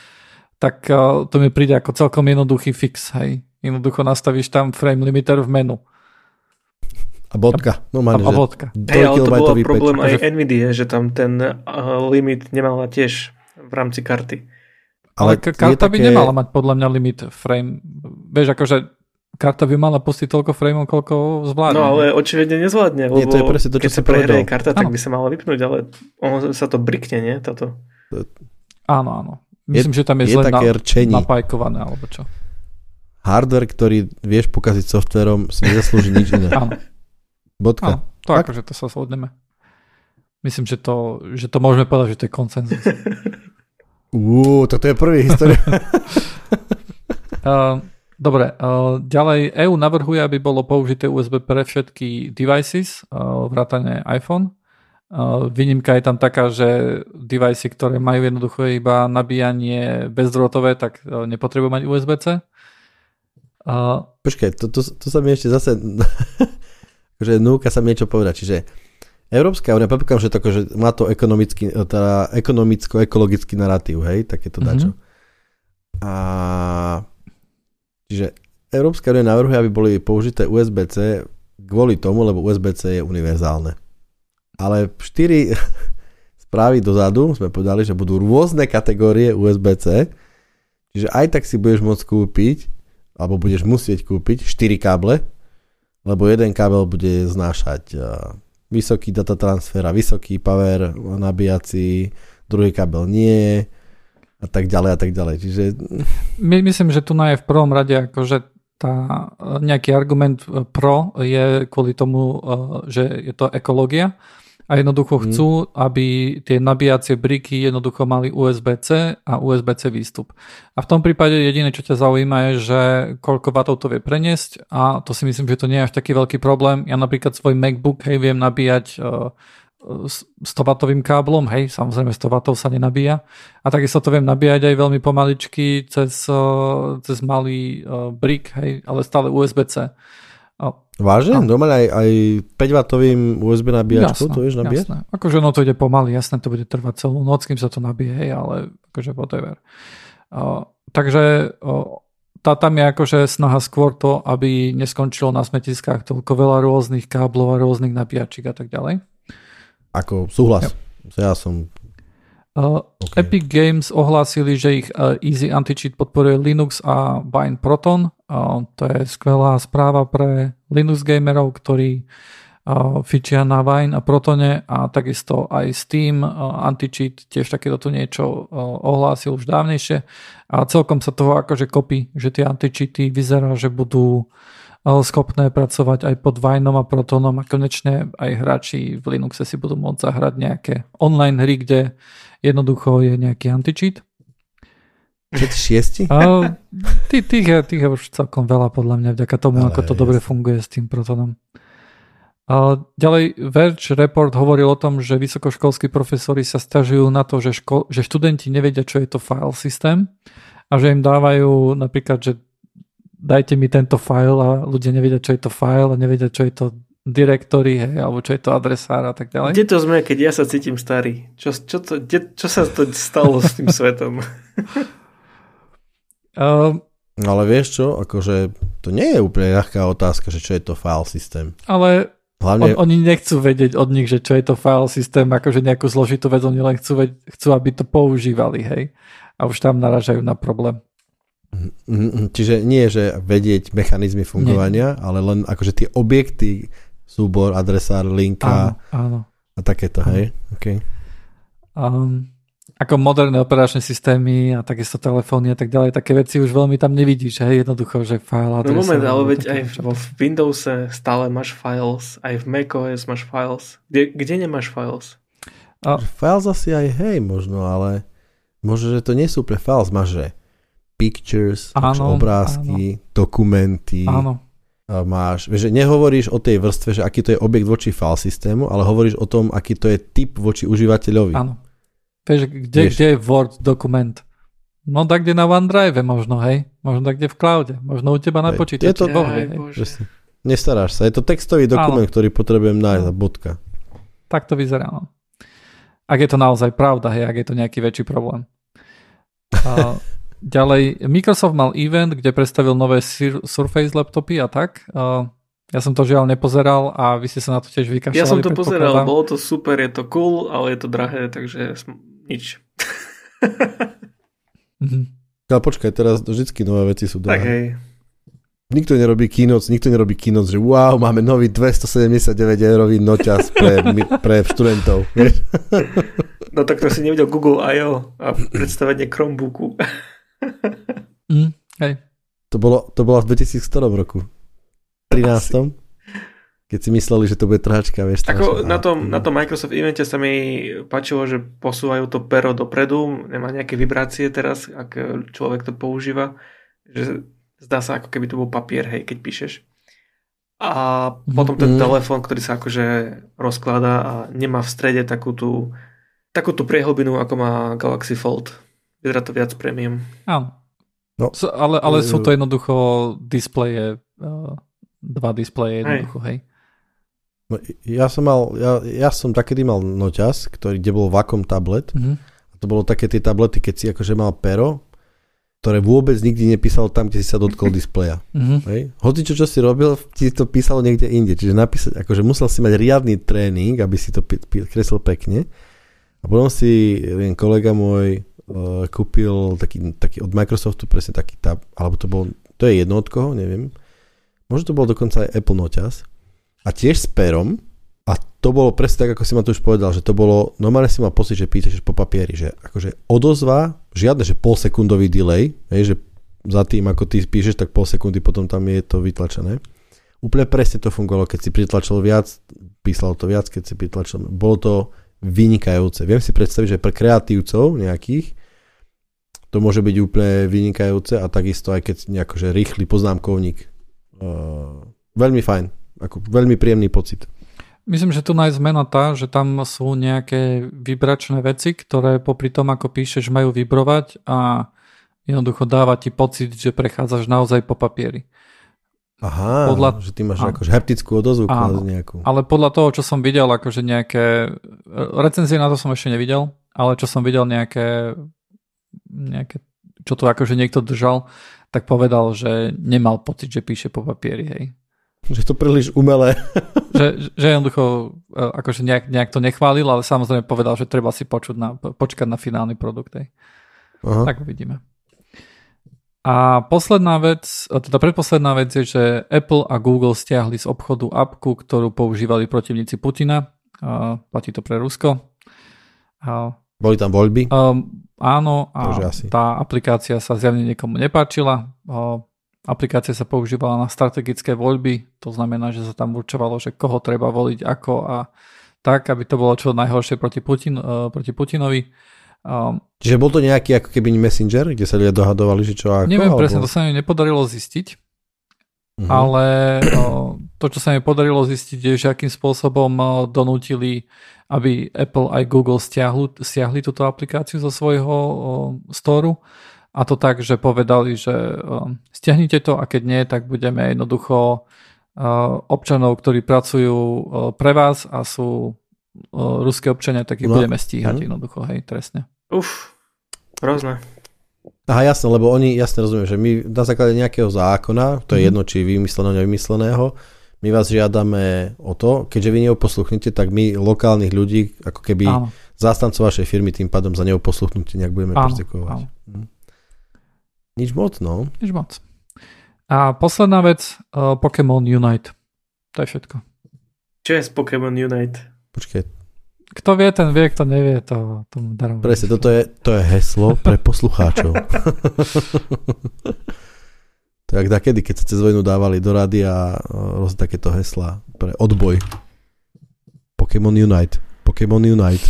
tak to mi príde ako celkom jednoduchý fix, hej. Jednoducho nastavíš tam frame limiter v menu. A bodka. No, a, a bodka. Hey, ale to bol problém aj NVIDIA, že tam ten uh, limit nemala tiež v rámci karty. Ale, ale karta také... by nemala mať podľa mňa limit frame. Vieš, akože karta by mala pustiť toľko frameov, koľko zvládne. No ale očividne nezvládne, lebo nie, to je presne to, čo keď sa prehraje karta, tak by sa mala vypnúť, ale ono sa to brikne, nie? Toto. Áno, áno. Myslím, je, že tam je, je zle na, napajkované, alebo čo. Hardware, ktorý vieš pokaziť softverom, si nezaslúži nič iné. Áno. Bodka. Áno, to tak? akože to sa shodneme. Myslím, že to, že to môžeme povedať, že to je koncenzus. Uú, toto je prvý história. uh, dobre, uh, ďalej EU navrhuje, aby bolo použité USB pre všetky devices, uh, vrátane iPhone. Uh, výnimka je tam taká, že device, ktoré majú jednoducho iba nabíjanie bezdrôtové, tak uh, nepotrebujú mať USB-C. Uh, Počkaj, to, to, to sa mi ešte zase že núka sa niečo povedať. Čiže Európska únia, popríklad, že, to, že má to ekonomický, teda ekonomicko-ekologický narratív, hej, takéto dačo. Mm-hmm. A čiže Európska únia navrhuje, aby boli použité USB-C kvôli tomu, lebo USB-C je univerzálne. Ale 4 správy dozadu sme povedali, že budú rôzne kategórie USB-C, čiže aj tak si budeš môcť kúpiť, alebo budeš musieť kúpiť 4 káble, lebo jeden kábel bude znášať vysoký data transfer a vysoký power nabíjací, druhý kábel nie a tak ďalej a tak ďalej. Čiže... My, myslím, že tu je v prvom rade akože tá, nejaký argument pro je kvôli tomu, že je to ekológia a jednoducho mhm. chcú, hmm. aby tie nabíjacie briky jednoducho mali USB-C a USB-C výstup. A v tom prípade jediné, čo ťa zaujíma je, že koľko vatov to vie preniesť a to si myslím, že to nie je až taký veľký problém. Ja napríklad svoj MacBook hej, viem nabíjať uh, 100W káblom, hej, samozrejme 100 W sa nenabíja. A takisto to viem nabíjať aj veľmi pomaličky cez, uh, cez malý uh, brick, hej, ale stále USB-C. Vážne? Doma aj, aj 5W USB nabíjačkou to vieš nabíjať? Jasné. Akože no to ide pomaly, jasné, to bude trvať celú noc, kým sa to nabije, ale akože whatever. Uh, takže uh, tá tam je akože snaha skôr to, aby neskončilo na smetiskách toľko veľa rôznych káblov a rôznych nabíjačík a tak ďalej. Ako súhlas. Ja, ja som Uh, okay. Epic Games ohlásili, že ich uh, Easy Anti-Cheat podporuje Linux a Bind Proton. Uh, to je skvelá správa pre Linux gamerov, ktorí uh, fičia na Wine a Protone a takisto aj Steam uh, Anti-Cheat tiež takéto tu niečo uh, ohlásil už dávnejšie a celkom sa toho akože kopí, že tie anti-cheaty vyzerá, že budú schopné pracovať aj pod Vineom a Protonom a konečne aj hráči v Linuxe si budú môcť zahrať nejaké online hry, kde jednoducho je nejaký anti-cheat. Všetci šiesti? A, tých, tých, je, tých je už celkom veľa podľa mňa, vďaka tomu, Ale ako to jasne. dobre funguje s tým Protonom. A ďalej Verge Report hovoril o tom, že vysokoškolskí profesori sa stiažujú na to, že, ško- že študenti nevedia, čo je to file systém a že im dávajú napríklad, že dajte mi tento file a ľudia nevedia, čo je to file a nevedia, čo je to directory, hej, alebo čo je to adresár a tak ďalej. Kde to sme, keď ja sa cítim starý? Čo, čo, to, kde, čo sa to stalo s tým svetom? um, no ale vieš čo, akože to nie je úplne ľahká otázka, že čo je to file systém. Ale Hlavne... On, oni nechcú vedieť od nich, že čo je to file systém, akože nejakú zložitú vec, oni len chcú, chcú, aby to používali, hej. A už tam naražajú na problém. Čiže nie, že vedieť mechanizmy fungovania, nie. ale len akože tie objekty, súbor, adresár, linka áno, áno. a takéto, áno. hej? Okay. Um, ako moderné operačné systémy a takisto telefóny a tak ďalej, také veci už veľmi tam nevidíš, hej, jednoducho, že file adresa. No moment, ale veď aj v, v Windowse stále máš files, aj v macOS máš files. Kde, kde nemáš files? A... Files asi aj hej možno, ale možno, že to nie sú pre files, máš, že pictures, áno, obrázky, áno. dokumenty. Áno. Máš, vieš, že nehovoríš o tej vrstve, že aký to je objekt voči file systému, ale hovoríš o tom, aký to je typ voči užívateľovi. Áno. Vieš, kde, Vieš. kde je Word dokument? No tak kde na OneDrive možno, hej? Možno tak kde v cloude. Možno u teba na počítači. Je to, hej. Nestaráš sa. Je to textový dokument, Áno. ktorý potrebujem nájsť. Bodka. Tak to vyzerá. No. Ak je to naozaj pravda, hej, ak je to nejaký väčší problém. A, ďalej, Microsoft mal event, kde predstavil nové Surface laptopy a tak. A, ja som to žiaľ nepozeral a vy ste sa na to tiež vykašľali. Ja som to pozeral, bolo to super, je to cool, ale je to drahé, takže nič. mhm. Ale počkaj, teraz vždycky nové veci sú drahé. Tak hej. Nikto nerobí keynotes, nikto nerobí keynotes, že wow, máme nový 279 eurový noťaz pre, pre študentov. no tak to si nevidel Google I.O. a predstavenie Chromebooku. Mm, hej. To bolo, to bolo v 2100 roku. 13. Keď si mysleli, že to bude trhačka, vieš. Ako na tom, na tom Microsoft evente sa mi páčilo, že posúvajú to pero dopredu, nemá nejaké vibrácie teraz, ak človek to používa. Že Zdá sa, ako keby to bol papier, hej, keď píšeš. A potom ten mm. telefón, ktorý sa akože rozkladá a nemá v strede takú tú, takú tú priehlbinu, ako má Galaxy Fold. Vyzerá to viac premium. Áno. No. So, ale, ale sú to jednoducho displeje, uh, dva displeje jednoducho, hej. hej. No, ja som mal, ja, ja som takedy mal noťaz, ktorý, kde bol vakom tablet. Mm-hmm. A to bolo také tie tablety, keď si akože mal pero ktoré vôbec nikdy nepísalo tam, kde si sa dotkol displeja. Mm-hmm. Hej? Hoci čo, čo si robil, ti to písalo niekde inde. Čiže napísať, akože musel si mať riadny tréning, aby si to p- p- kreslil pekne. A potom si, viem, kolega môj kúpil taký, taký od Microsoftu presne taký tab, alebo to bol, to je jedno od koho, neviem. Možno to bol dokonca aj Apple noťaz. A tiež s perom, a to bolo presne tak, ako si ma tu už povedal, že to bolo, normálne si mal pocit, že píšeš po papieri, že akože odozva, žiadne, že pol sekundový delay, hej, že za tým, ako ty píšeš, tak pol sekundy potom tam je to vytlačené. Úplne presne to fungovalo, keď si pritlačil viac, písalo to viac, keď si pritlačil, bolo to vynikajúce. Viem si predstaviť, že pre kreatívcov nejakých to môže byť úplne vynikajúce a takisto aj keď nejakože rýchly poznámkovník. Uh, veľmi fajn, ako veľmi príjemný pocit. Myslím, že tu je zmena tá, že tam sú nejaké vybračné veci, ktoré popri tom, ako píšeš, majú vybrovať a jednoducho dáva ti pocit, že prechádzaš naozaj po papieri. Aha, podľa... že ty máš akože haptickú odozvu áno, nejakú. Ale podľa toho, čo som videl, akože nejaké, recenzie na to som ešte nevidel, ale čo som videl nejaké, nejaké čo tu akože niekto držal, tak povedal, že nemal pocit, že píše po papieri, hej. Že to príliš umelé. že, že jednoducho e, akože nejak, nejak to nechválil, ale samozrejme povedal, že treba si počuť na, počkať na finálny produkt. Aha. Tak uvidíme. A posledná vec, e, teda predposledná vec je, že Apple a Google stiahli z obchodu apku, ktorú používali protivníci Putina. A platí to pre Rusko. A, Boli tam voľby? Um, áno, a tá aplikácia sa zjavne niekomu nepáčila. Aplikácia sa používala na strategické voľby, to znamená, že sa tam určovalo, že koho treba voliť ako a tak, aby to bolo čo najhoršie proti, Putin, proti Putinovi. Um, Čiže bol to nejaký ako keby messenger, kde sa ľudia dohadovali, že čo ako? Neviem alebo... presne, to sa mi nepodarilo zistiť, uh-huh. ale to, čo sa mi podarilo zistiť, je, že akým spôsobom donútili, aby Apple aj Google stiahli, stiahli túto aplikáciu zo svojho storu a to tak, že povedali, že stiahnite to a keď nie, tak budeme jednoducho občanov, ktorí pracujú pre vás a sú ruské občania, tak ich no. budeme stíhať mm. jednoducho, hej, trestne. Uf, hrozné. Aha, jasné, lebo oni, jasne rozumiem, že my na základe nejakého zákona, to je mm. jedno, či vymysleného, nevymysleného, my vás žiadame o to, keďže vy neoposluchnete, tak my lokálnych ľudí, ako keby áno. zástancov vašej firmy, tým pádom za neoposluchnutie nejak budeme persekovať. Hm. Nič moc, no. Nič moc. A posledná vec, uh, Pokémon Unite. To je všetko. Čo je z Pokémon Unite? Počkej. Kto vie, ten vie, kto nevie, to tomu darom. Presne, toto je, to je heslo pre poslucháčov. to je kedy, keď sa cez vojnu dávali do rady a rôzne takéto hesla pre odboj. Pokémon Unite. Pokémon Unite.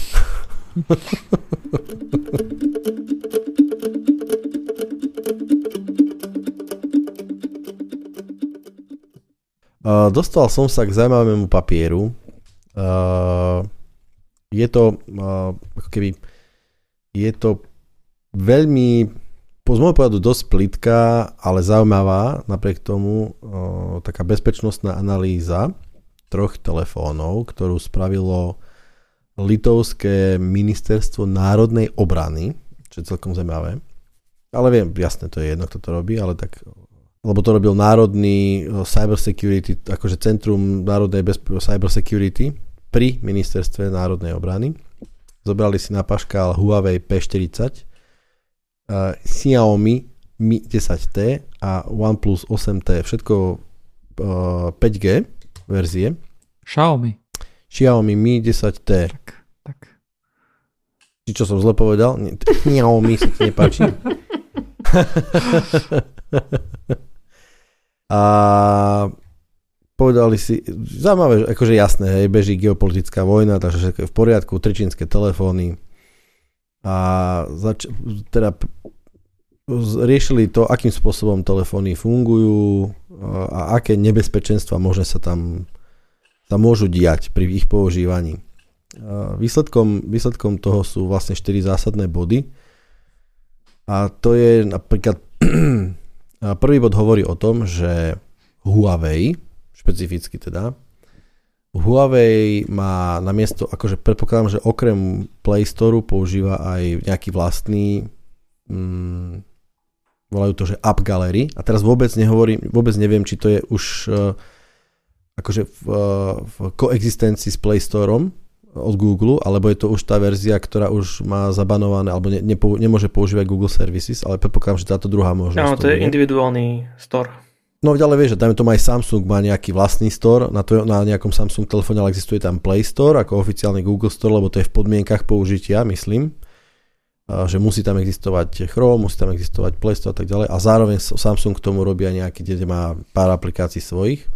Uh, dostal som sa k zaujímavému papieru. Uh, je to uh, keby je to veľmi z môjho pohľadu dosť plitká, ale zaujímavá napriek tomu o, taká bezpečnostná analýza troch telefónov, ktorú spravilo Litovské ministerstvo národnej obrany, čo je celkom zaujímavé. Ale viem, jasne, to je jedno, kto to robí, ale tak lebo to robil Národný Cyber Security, akože Centrum národnej bezpe- Cyber pri ministerstve národnej obrany. Zobrali si na paškál Huawei P40, uh, Xiaomi Mi 10T a OnePlus 8T, všetko uh, 5G verzie. Xiaomi. Xiaomi Mi 10T. Tak, tak. Či čo som zle povedal? Xiaomi sa ti nepáči? a povedali si, zaujímavé, akože jasné, hej, beží geopolitická vojna, takže všetko je v poriadku, tričínske telefóny, a zač- teda riešili to, akým spôsobom telefóny fungujú a aké nebezpečenstva možno sa tam sa môžu diať pri ich používaní. Výsledkom, výsledkom toho sú vlastne 4 zásadné body. A to je napríklad prvý bod hovorí o tom, že Huawei, špecificky teda, Huawei má na miesto, akože predpokladám, že okrem Play Store používa aj nejaký vlastný mm, volajú to, že App Gallery a teraz vôbec nehovorím, vôbec neviem, či to je už uh, akože v, uh, v koexistencii s Play Storeom od Google, alebo je to už tá verzia, ktorá už má zabanované, alebo ne, nepo, nemôže používať Google Services, ale predpokladám, že táto druhá možnosť. Áno, to je individuálny store. No ďalej vieš, že dajme tomu aj Samsung má nejaký vlastný store, na, to, na nejakom Samsung telefóne, ale existuje tam Play Store ako oficiálny Google Store, lebo to je v podmienkach použitia, myslím, že musí tam existovať Chrome, musí tam existovať Play Store a tak ďalej a zároveň Samsung k tomu robia nejaký, kde má pár aplikácií svojich.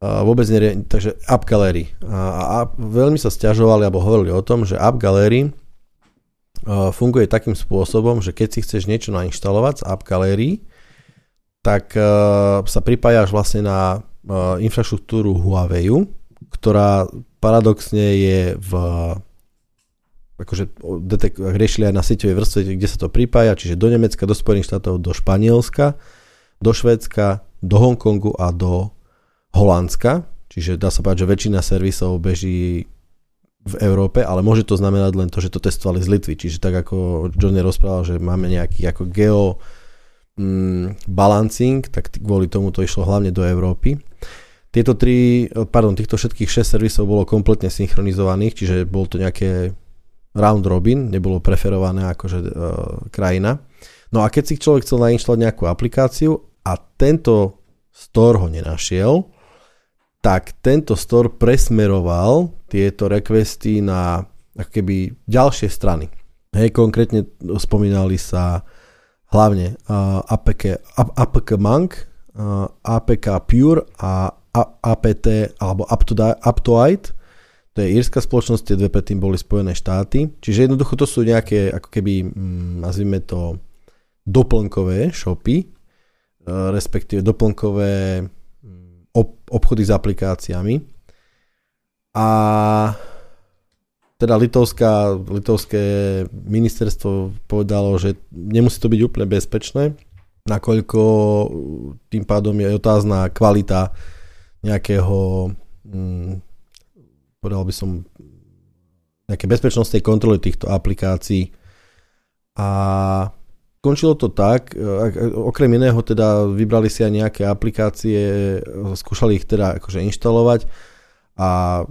A vôbec nerie, takže App Gallery. A, a veľmi sa stiažovali alebo hovorili o tom, že App Gallery funguje takým spôsobom, že keď si chceš niečo nainštalovať z App Gallery, tak uh, sa pripájaš vlastne na uh, infraštruktúru Huawei, ktorá paradoxne je v akože detek- riešili aj na sieťovej vrstve, kde sa to pripája, čiže do Nemecka, do Spojených štátov, do Španielska, do Švédska, do Hongkongu a do Holandska. Čiže dá sa povedať, že väčšina servisov beží v Európe, ale môže to znamenať len to, že to testovali z Litvy. Čiže tak ako Johnny rozprával, že máme nejaký ako geo mm, balancing, tak kvôli tomu to išlo hlavne do Európy. Tieto tri, pardon, týchto všetkých 6 servisov bolo kompletne synchronizovaných, čiže bol to nejaké round robin, nebolo preferované akože uh, krajina. No a keď si človek chcel nainštalovať nejakú aplikáciu a tento store ho nenašiel, tak tento store presmeroval tieto requesty na ako keby ďalšie strany. Hej, konkrétne spomínali sa hlavne uh, APK, APK Monk, uh, APK Pure a APT alebo Aptoite. To je írska spoločnosť, tie dve predtým boli Spojené štáty. Čiže jednoducho to sú nejaké, ako keby, mm, nazvime to, doplnkové shopy, uh, respektíve doplnkové mm, ob- obchody s aplikáciami. A teda litovská, litovské ministerstvo povedalo, že nemusí to byť úplne bezpečné, nakoľko tým pádom je otázna kvalita nejakého, hm, povedal by som, nejaké bezpečnostnej kontroly týchto aplikácií. A končilo to tak, okrem iného teda vybrali si aj nejaké aplikácie, skúšali ich teda akože inštalovať a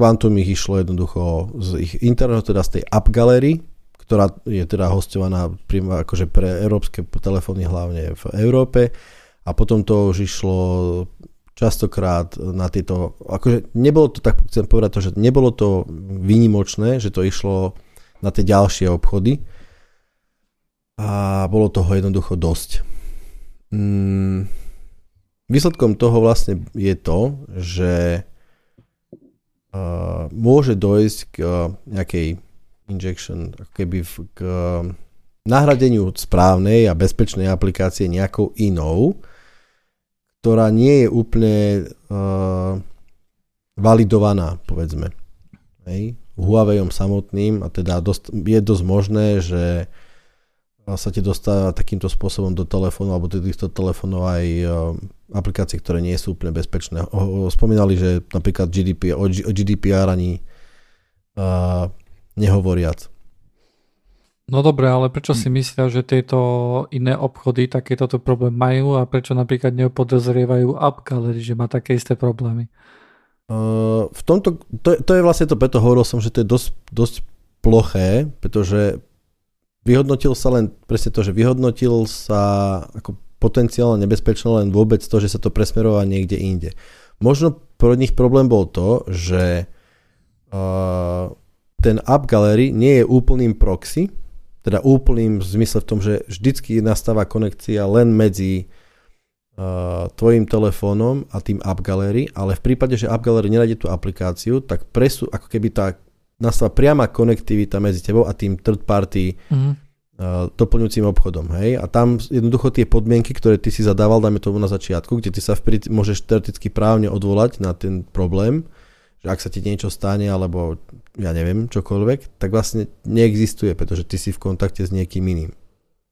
Quantum ich išlo jednoducho z ich internetu, teda z tej App Gallery, ktorá je teda hostovaná akože pre európske telefóny hlavne v Európe. A potom to už išlo častokrát na tieto, akože nebolo to, tak chcem povedať to, že nebolo to výnimočné, že to išlo na tie ďalšie obchody. A bolo toho jednoducho dosť. Mm, výsledkom toho vlastne je to, že uh, môže dojsť k uh, nejakej injection, keby v, k uh, nahradeniu správnej a bezpečnej aplikácie nejakou inou, ktorá nie je úplne uh, validovaná, povedzme. Hej. Huaweiom samotným a teda dosť, je dosť možné, že sa ti dostáva takýmto spôsobom do telefónu alebo do týchto telefónov aj aplikácie, ktoré nie sú úplne bezpečné. Spomínali, že napríklad GDPR, o GDPR ani uh, nehovoriac. No dobre, ale prečo si myslia, že tieto iné obchody takéto problém majú a prečo napríklad neopodozrievajú App Gallery, že má také isté problémy? Uh, v tomto, to, to je vlastne to, preto hovoril som, že to je dosť, dosť ploché, pretože vyhodnotil sa len presne to, že vyhodnotil sa ako potenciálne nebezpečné len vôbec to, že sa to presmerová niekde inde. Možno pro nich problém bol to, že uh, ten App Gallery nie je úplným proxy, teda úplným v zmysle v tom, že vždycky nastáva konekcia len medzi uh, tvojim telefónom a tým App Gallery, ale v prípade, že App Gallery nenájde tú aplikáciu, tak presú, ako keby tá nastáva priama konektivita medzi tebou a tým third party mm. Uh, doplňujúcim obchodom. Hej? A tam jednoducho tie podmienky, ktoré ty si zadával, dajme tomu na začiatku, kde ty sa vpred môžeš teoreticky právne odvolať na ten problém, že ak sa ti niečo stane, alebo ja neviem, čokoľvek, tak vlastne neexistuje, pretože ty si v kontakte s niekým iným.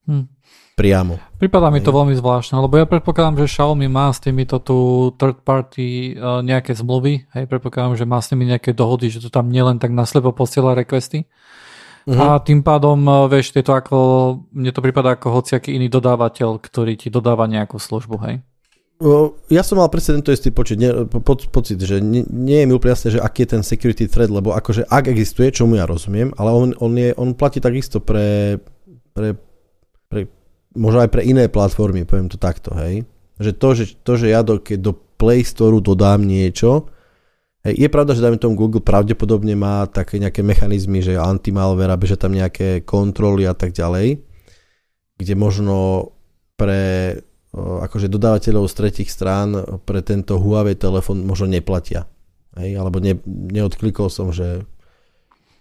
Hm. Priamo. Prípada mi to veľmi zvláštne, lebo ja predpokladám, že Xiaomi má s týmito tu third party uh, nejaké zmluvy, hej, predpokladám, že má s nimi nejaké dohody, že to tam nielen tak naslepo posiela requesty. Uh-huh. A tým pádom, uh, vieš, je to ako, mne to prípada ako hociaký iný dodávateľ, ktorý ti dodáva nejakú službu, hej. Ja som mal presne tento istý počet, ne, po, pocit, že nie, nie je mi úplne jasné, že aký je ten security thread, lebo akože ak existuje, čo mu ja rozumiem, ale on, on, je, on platí takisto pre, pre, pre, možno aj pre iné platformy, poviem to takto, hej. Že to, že, to, že ja do, keď do Play Store dodám niečo, hej, je pravda, že dajme tomu Google pravdepodobne má také nejaké mechanizmy, že anti-malware, že tam nejaké kontroly a tak ďalej, kde možno pre akože dodávateľov z tretich strán pre tento Huawei telefón možno neplatia. Hej, alebo ne, neodklikol som, že,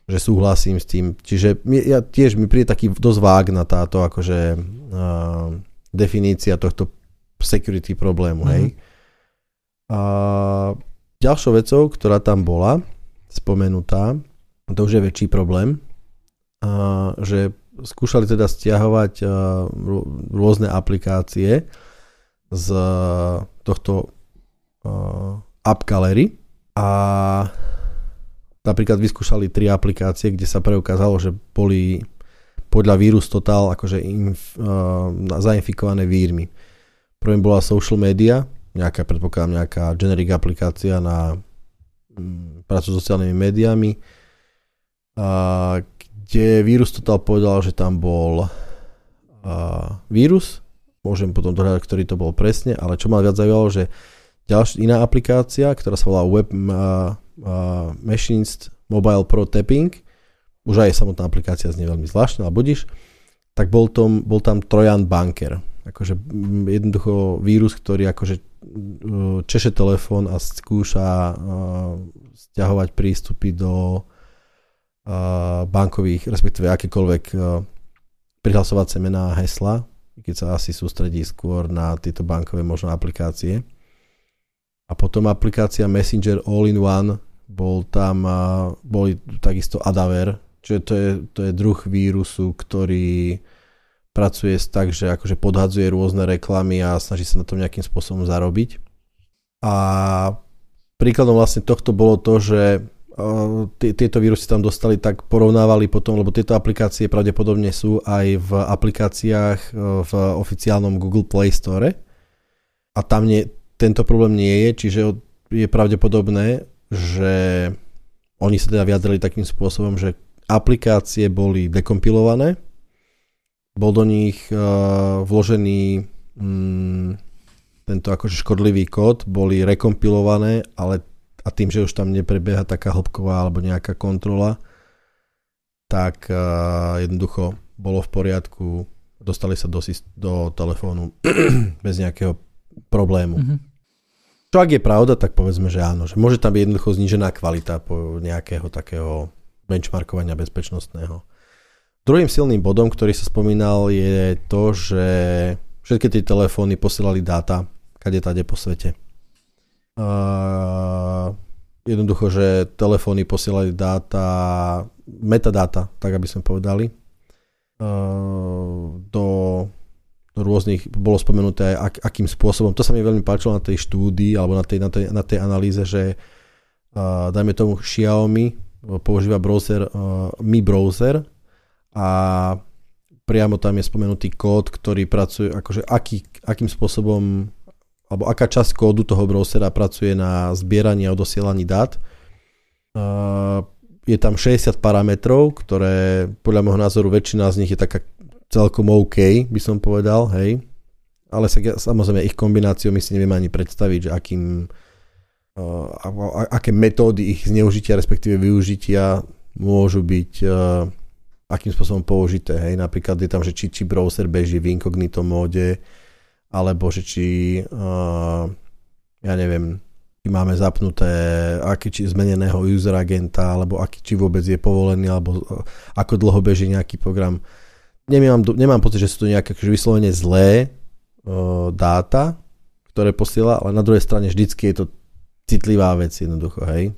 že súhlasím s tým. Čiže ja tiež mi príde taký dosť vágna táto akože uh, definícia tohto security problému. Mm. Hej. Mhm. A ďalšou vecou, ktorá tam bola spomenutá, to už je väčší problém, že skúšali teda stiahovať rôzne aplikácie z tohto App Gallery a napríklad vyskúšali tri aplikácie, kde sa preukázalo, že boli podľa vírus Total akože inf, zainfikované vírmi. Prvým bola social media, nejaká, predpokladám, nejaká generic aplikácia na um, prácu s sociálnymi médiami, kde vírus Total povedal, že tam bol vírus, môžem potom dohľadať, ktorý to bol presne, ale čo ma viac zaujalo, že ďalšia iná aplikácia, ktorá sa volá Web Machines Mobile Pro Tapping, už aj samotná aplikácia znie veľmi zvláštna, ale budíš, tak bol, tom, bol tam Trojan Banker. Akože jednoducho vírus, ktorý akože uh, češe telefón a skúša stiahovať prístupy do bankových, respektíve akékoľvek prihlasovacie mená a hesla keď sa asi sústredí skôr na tieto bankové možno aplikácie. A potom aplikácia Messenger All-in-One, bol tam, boli takisto Adaver, čiže to je, to je druh vírusu, ktorý pracuje tak, že akože podhadzuje rôzne reklamy a snaží sa na tom nejakým spôsobom zarobiť. A príkladom vlastne tohto bolo to, že tieto vírusy tam dostali, tak porovnávali potom, lebo tieto aplikácie pravdepodobne sú aj v aplikáciách e, v oficiálnom Google Play Store a tam nie, tento problém nie je, čiže je pravdepodobné, že oni sa teda vyjadrili takým spôsobom, že aplikácie boli dekompilované, bol do nich uh, vložený mm, tento akože škodlivý kód, boli rekompilované, ale a tým, že už tam neprebieha taká hĺbková alebo nejaká kontrola, tak uh, jednoducho bolo v poriadku, dostali sa do, do telefónu bez nejakého problému. Mm-hmm. Čo ak je pravda, tak povedzme, že áno, že môže tam byť jednoducho znížená kvalita po nejakého takého benchmarkovania bezpečnostného. Druhým silným bodom, ktorý sa spomínal, je to, že všetky tie telefóny posielali dáta kade tade po svete jednoducho, že telefóny posielali dáta, metadáta, tak aby sme povedali, do, do rôznych, bolo spomenuté aj ak, akým spôsobom. To sa mi veľmi páčilo na tej štúdii alebo na tej, na tej, na tej analýze, že uh, dajme tomu Xiaomi používa browser uh, Mi Browser a priamo tam je spomenutý kód, ktorý pracuje, akože aký, akým spôsobom alebo aká časť kódu toho browsera pracuje na zbieraní a odosielaní dát. Uh, je tam 60 parametrov, ktoré podľa môjho názoru väčšina z nich je taká celkom OK, by som povedal, hej. Ale sa, samozrejme ich kombináciu my si nevieme ani predstaviť, že akým, uh, aké metódy ich zneužitia, respektíve využitia môžu byť uh, akým spôsobom použité. Hej. Napríklad je tam, že či, či browser beží v incognito móde, alebo že či uh, ja neviem, máme zapnuté, aký či zmeneného user agenta, alebo aký, či vôbec je povolený, alebo e, ako dlho beží nejaký program. Nemám, nemám pocit, že sú to nejaké akože vyslovene zlé uh, dáta, ktoré posiela, ale na druhej strane vždycky je to citlivá vec jednoducho, hej.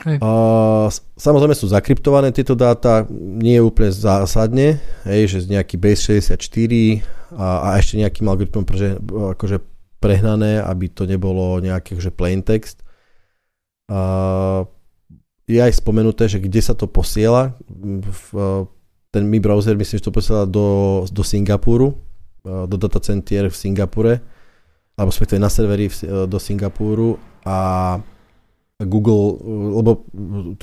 Uh, samozrejme sú zakryptované tieto dáta, nie je úplne zásadne, hej, že nejaký base 64 a, a ešte nejakým algoritmom pre, akože prehnané, aby to nebolo nejaké že plain text. Uh, je aj spomenuté, že kde sa to posiela. V, ten Mi browser myslím, že to posiela do, do Singapuru, do datacentier v Singapure, alebo respektíve na servery v, do Singapuru a Google, lebo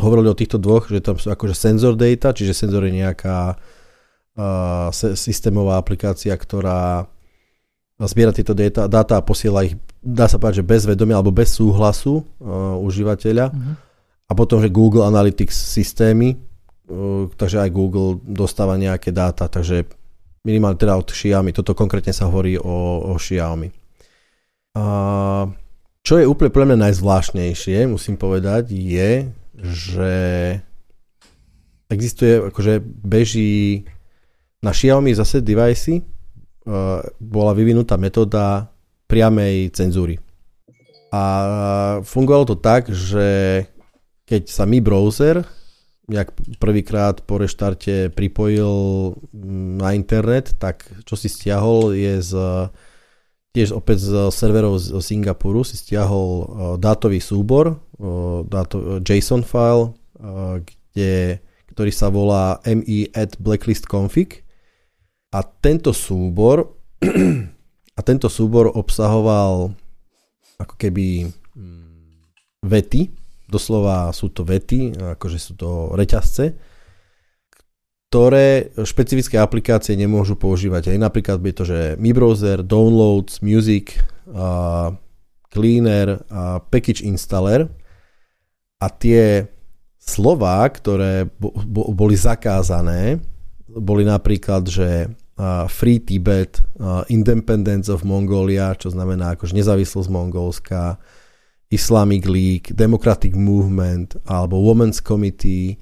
hovorili o týchto dvoch, že tam sú akože senzor data, čiže senzor je nejaká uh, systémová aplikácia, ktorá zbiera tieto data, data a posiela ich, dá sa povedať, že bez vedomia alebo bez súhlasu uh, užívateľa. Uh-huh. A potom, že Google Analytics systémy, uh, takže aj Google dostáva nejaké dáta, takže minimálne teda od Xiaomi, toto konkrétne sa hovorí o, o Xiaomi. Uh, čo je úplne pre mňa najzvláštnejšie, musím povedať, je, že existuje, akože beží na Xiaomi zase device, Eh, bola vyvinutá metóda priamej cenzúry. A fungovalo to tak, že keď sa mi browser jak prvýkrát po reštarte pripojil mm, na internet, tak čo si stiahol je z tiež opäť z serverov z Singapuru si stiahol eh, dátový súbor, eh, dáto, JSON file, kde, ktorý sa volá me at blacklist config. A tento súbor a tento súbor obsahoval ako keby vety, doslova sú to vety, akože sú to reťazce, ktoré špecifické aplikácie nemôžu používať. Aj napríklad je to, že Mi Browser, Downloads, Music, uh, Cleaner a Package Installer a tie slova, ktoré bo, bo, boli zakázané, boli napríklad, že uh, Free Tibet, uh, Independence of Mongolia, čo znamená akože nezávislosť Mongolska, Islamic League, Democratic Movement alebo Women's Committee.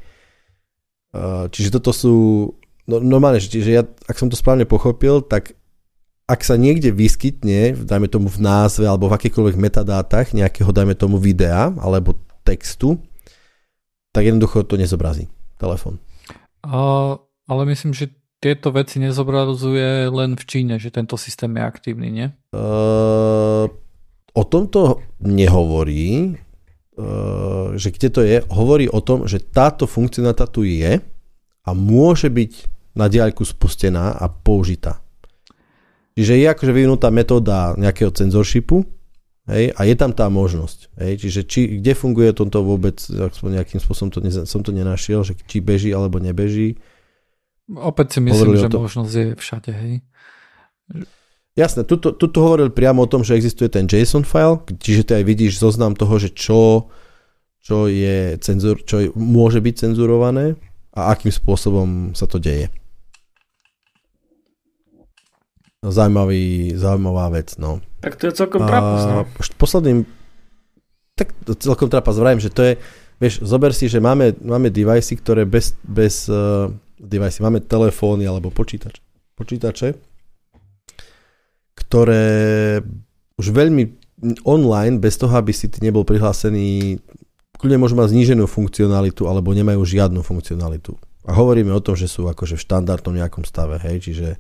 Uh, čiže toto sú no, normálne, čiže ja, ak som to správne pochopil, tak ak sa niekde vyskytne, dajme tomu v názve alebo v akýchkoľvek metadátach nejakého, dajme tomu videa alebo textu, tak jednoducho to nezobrazí telefón. Uh, ale myslím, že tieto veci nezobrazuje len v Číne, že tento systém je aktívny, nie? Uh, o tomto nehovorí, že kde to je, hovorí o tom, že táto funkcionalita tu je a môže byť na diaľku spustená a použitá. Čiže je akože vyvinutá metóda nejakého cenzorshipu, hej, a je tam tá možnosť. Hej, čiže či, kde funguje toto vôbec, nejakým spôsobom to ne, som to nenašiel, že či beží alebo nebeží, Opäť si myslím, že možnosť je všade, hej. Jasné, tuto, tuto hovoril priamo o tom, že existuje ten JSON file, čiže ty aj vidíš zoznam toho, že čo, čo, je cenzur, čo je, môže byť cenzurované a akým spôsobom sa to deje. Zaujímavý, zaujímavá vec, no. Tak to je celkom trapas, no. Posledným, tak celkom trapas, vravím, že to je, vieš, zober si, že máme, máme device, ktoré bez, bez uh, device. Máme telefóny alebo počítač, počítače, ktoré už veľmi online, bez toho, aby si ty nebol prihlásený kľudne môžu mať zníženú funkcionalitu alebo nemajú žiadnu funkcionalitu. A hovoríme o tom, že sú akože v štandardnom nejakom stave, hej, čiže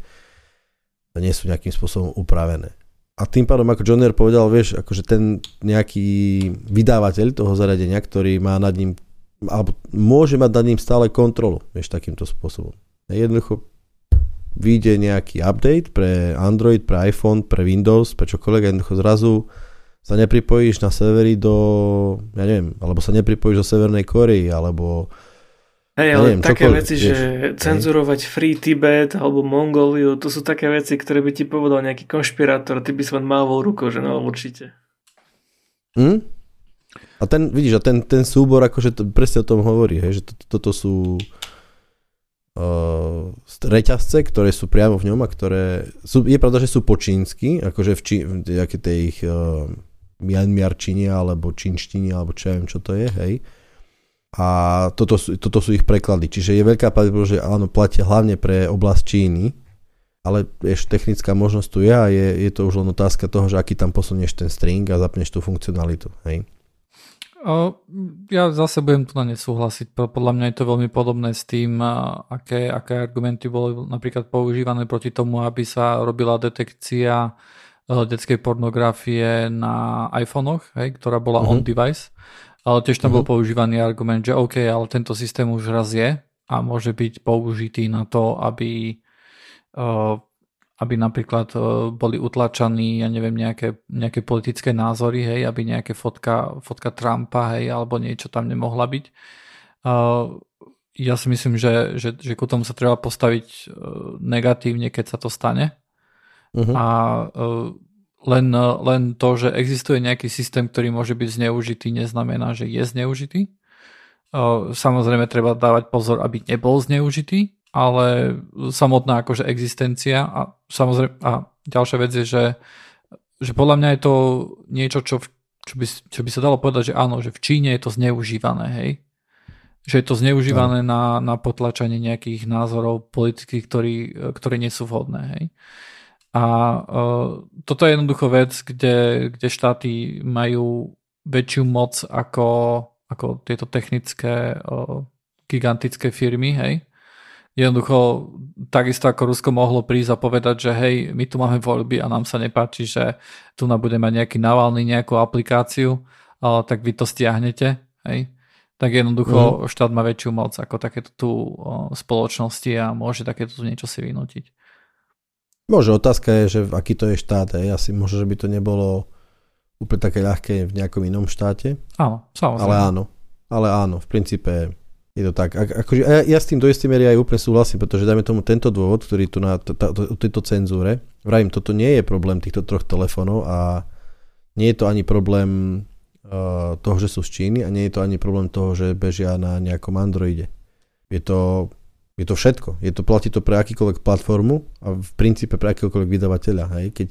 nie sú nejakým spôsobom upravené. A tým pádom, ako John povedal, vieš, akože ten nejaký vydávateľ toho zariadenia, ktorý má nad ním, alebo môže mať nad ním stále kontrolu, vieš, takýmto spôsobom. Jednoducho vyjde nejaký update pre Android, pre iPhone, pre Windows, pre čokoľvek, jednoducho zrazu sa nepripojíš na severy do, ja neviem, alebo sa nepripojíš do Severnej Korei, alebo Hej, ale neviem, také veci, vieš, že cenzurovať hej. Free Tibet alebo Mongóliu, to sú také veci, ktoré by ti povedal nejaký konšpirátor, ty by si len mával rukou, že no určite. Hm? A ten, vidíš, a ten, ten súbor akože to, presne o tom hovorí, hej, že to, toto sú uh, reťazce, ktoré sú priamo v ňom a ktoré sú, je pravda, že sú po čínsky, akože v, čí, v tej ich uh, mianmiarčine alebo čínštine, alebo čo ja viem, čo to je, hej a toto sú, toto sú ich preklady. Čiže je veľká pravdepodobnosť, že áno, platia hlavne pre oblasť Číny, ale ešte technická možnosť tu je a je, je to už len otázka toho, že aký tam posunieš ten string a zapneš tú funkcionalitu. Hej? Ja zase budem tu na nesúhlasiť. Podľa mňa je to veľmi podobné s tým, aké, aké argumenty boli napríklad používané proti tomu, aby sa robila detekcia detskej pornografie na iPhonech, hej, ktorá bola uh-huh. on-device. Ale tiež tam mm-hmm. bol mhm. používaný argument, že OK, ale tento systém už raz je a môže byť použitý na to, aby, uh, aby napríklad uh, boli utlačaní, ja neviem, nejaké, nejaké politické názory, hej, aby nejaké fotka, fotka Trumpa, hej, alebo niečo tam nemohla byť. Uh, ja si myslím, že, že, že ku tomu sa treba postaviť uh, negatívne, keď sa to stane. Uh-huh. A uh, len, len to, že existuje nejaký systém, ktorý môže byť zneužitý, neznamená, že je zneužitý. Samozrejme treba dávať pozor, aby nebol zneužitý, ale samotná akože existencia a samozrejme a ďalšia vec je, že, že podľa mňa je to niečo, čo, čo, by, čo by sa dalo povedať, že áno, že v Číne je to zneužívané, hej. Že je to zneužívané no. na, na potlačanie nejakých názorov politických, ktorí, ktoré nie sú vhodné, hej. A uh, toto je jednoducho vec, kde, kde štáty majú väčšiu moc ako, ako tieto technické uh, gigantické firmy, hej. Jednoducho, takisto ako Rusko mohlo prísť a povedať, že hej, my tu máme voľby a nám sa nepáči, že tu nám bude mať nejaký navalný nejakú aplikáciu, ale tak vy to stiahnete, hej. Tak jednoducho mm. štát má väčšiu moc ako takéto tu spoločnosti a môže takéto tu niečo si vynútiť. Môže, otázka je, že aký to je štát. Hej. Asi možno, že by to nebolo úplne také ľahké v nejakom inom štáte. Áno, samozrejme. Ale áno. Ale áno, v princípe je to tak. A, akože, ja, ja s tým do istej miery aj úplne súhlasím, pretože dajme tomu tento dôvod, ktorý tu na tejto cenzúre, vravím, toto nie je problém týchto troch telefónov a nie je to ani problém uh, toho, že sú z Číny a nie je to ani problém toho, že bežia na nejakom Androide. Je to je to všetko. Je to, platí to pre akýkoľvek platformu a v princípe pre akýkoľvek vydavateľa. Hej? Keď,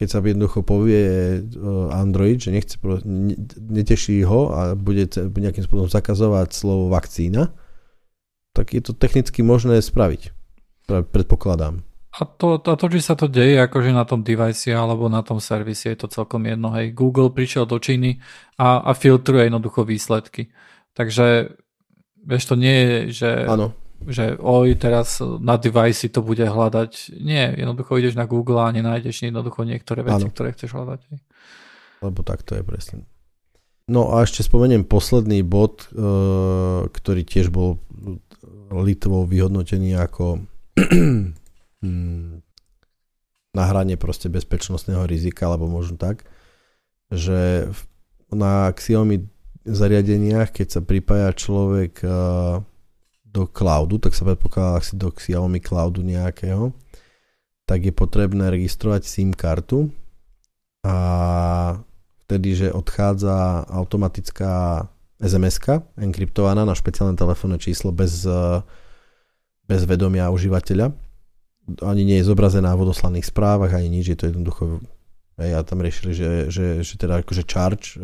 keď sa jednoducho povie e, Android, že nechce, neteší ho a bude nejakým spôsobom zakazovať slovo vakcína, tak je to technicky možné spraviť. Predpokladám. A to, to, to, či sa to deje akože na tom device alebo na tom servise, je to celkom jedno. Hej. Google prišiel do Číny a, a filtruje jednoducho výsledky. Takže vieš, to nie je, že ano že oj, teraz na device to bude hľadať. Nie, jednoducho ideš na Google a nenájdeš jednoducho niektoré veci, ano. ktoré chceš hľadať. Lebo tak to je presne. No a ešte spomeniem posledný bod, e, ktorý tiež bol Litvou vyhodnotený ako na hrane proste bezpečnostného rizika, alebo možno tak, že na Xiaomi zariadeniach, keď sa pripája človek e, do cloudu, tak sa predpokladá asi do Xiaomi cloudu nejakého, tak je potrebné registrovať SIM kartu a vtedy, že odchádza automatická sms enkryptovaná na špeciálne telefónne číslo bez, bez vedomia užívateľa. Ani nie je zobrazená v odoslaných správach, ani nič, je to jednoducho ja tam riešili, že, že, že teda akože charge,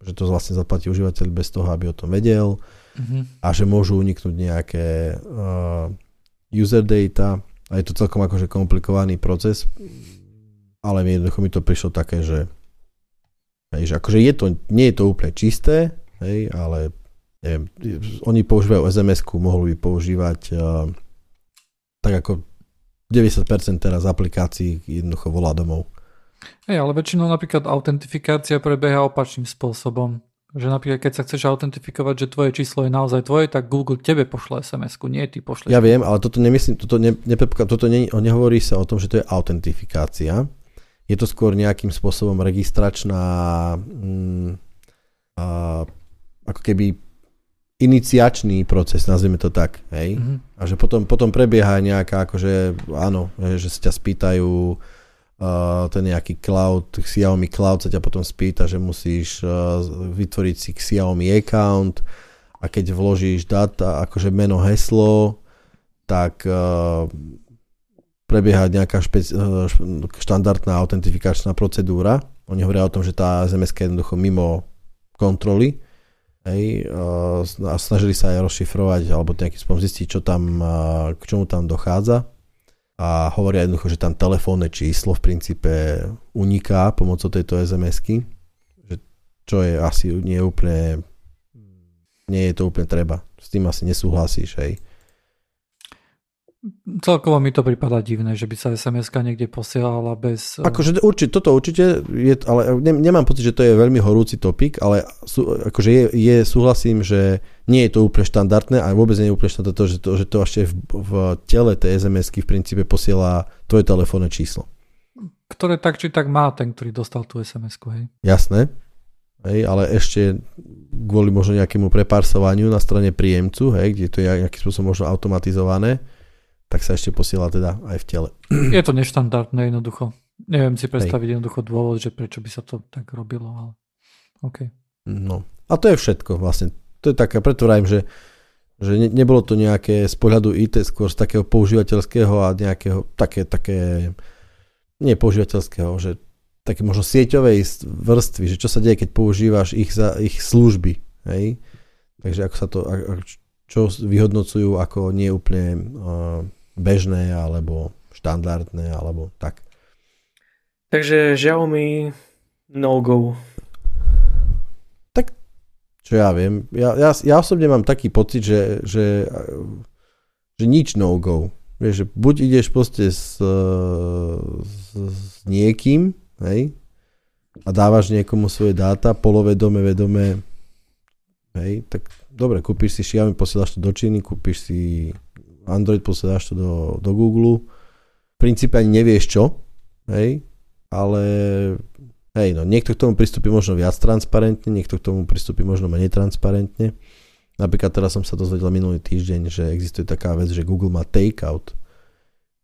že to vlastne zaplatí užívateľ bez toho, aby o tom vedel uh-huh. a že môžu uniknúť nejaké uh, user data a je to celkom akože komplikovaný proces, ale jednoducho mi to prišlo také, že, že akože je to, nie je to úplne čisté, hej, ale neviem, oni používajú SMS-ku, mohli by používať uh, tak ako 90% teraz aplikácií jednoducho volá domov. Hej, ale väčšinou napríklad autentifikácia prebieha opačným spôsobom. Že napríklad, keď sa chceš autentifikovať, že tvoje číslo je naozaj tvoje, tak Google tebe pošle SMS-ku, nie ty pošleš. Ja viem, ale toto nemyslím, toto, ne, ne, toto ne, nehovorí sa o tom, že to je autentifikácia. Je to skôr nejakým spôsobom registračná mm, a, ako keby iniciačný proces, nazvime to tak, hej? Mm-hmm. A že potom, potom prebieha nejaká, akože, áno, že sa ťa spýtajú, uh, ten nejaký cloud, Xiaomi Cloud sa ťa potom spýta, že musíš uh, vytvoriť si Xiaomi account a keď vložíš data, akože meno, heslo, tak uh, prebieha nejaká špec- štandardná autentifikačná procedúra. Oni hovoria o tom, že tá SMS je jednoducho mimo kontroly hej, a snažili sa aj rozšifrovať alebo nejakým spôsobom zistiť, čo tam, k čomu tam dochádza a hovoria jednoducho, že tam telefónne číslo v princípe uniká pomocou tejto SMS-ky, čo je asi nie úplne nie je to úplne treba. S tým asi nesúhlasíš, hej. Celkovo mi to prípada divné, že by sa sms niekde posielala bez... Eh, akože určite, toto určite, je, ale ne, nemám pocit, že to je veľmi horúci topik, ale sú, akože je, je, súhlasím, že nie je to úplne štandardné a vôbec nie je úplne štandardné to, že to, že to ešte v, v tele tej sms v princípe posiela tvoje telefónne číslo. Ktoré tak či tak má ten, ktorý dostal tú sms hej? Jasné, hej, ale ešte kvôli možno nejakému preparsovaniu na strane príjemcu, hej, kde to je nejakým spôsobom možno automatizované, tak sa ešte posiela teda aj v tele. Je to neštandardné jednoducho. Neviem si predstaviť Hej. jednoducho dôvod, že prečo by sa to tak robilo, ale OK. No a to je všetko vlastne. To je také, preto vrajím, že, že ne, nebolo to nejaké z pohľadu IT, skôr z takého používateľského a nejakého také, také nie používateľského, že také možno sieťovej vrstvy, že čo sa deje, keď používaš ich, za, ich služby. Hej? Takže ako sa to, čo vyhodnocujú ako nie úplne uh, bežné alebo štandardné alebo tak. Takže Xiaomi no go. Tak čo ja viem, ja, ja, ja osobne mám taký pocit, že, že, že nič no go. Vieš, že buď ideš proste s, s, s niekým, hej, a dávaš niekomu svoje dáta, polovedome, vedome, hej, tak dobre, kúpiš si Xiaomi, posielaš to do Číny, kúpiš si Android, posielaš to do, do Google. V princípe ani nevieš čo, hej, ale hej, no niekto k tomu pristúpi možno viac transparentne, niekto k tomu pristúpi možno menej transparentne. Napríklad teraz som sa dozvedel minulý týždeň, že existuje taká vec, že Google má takeout,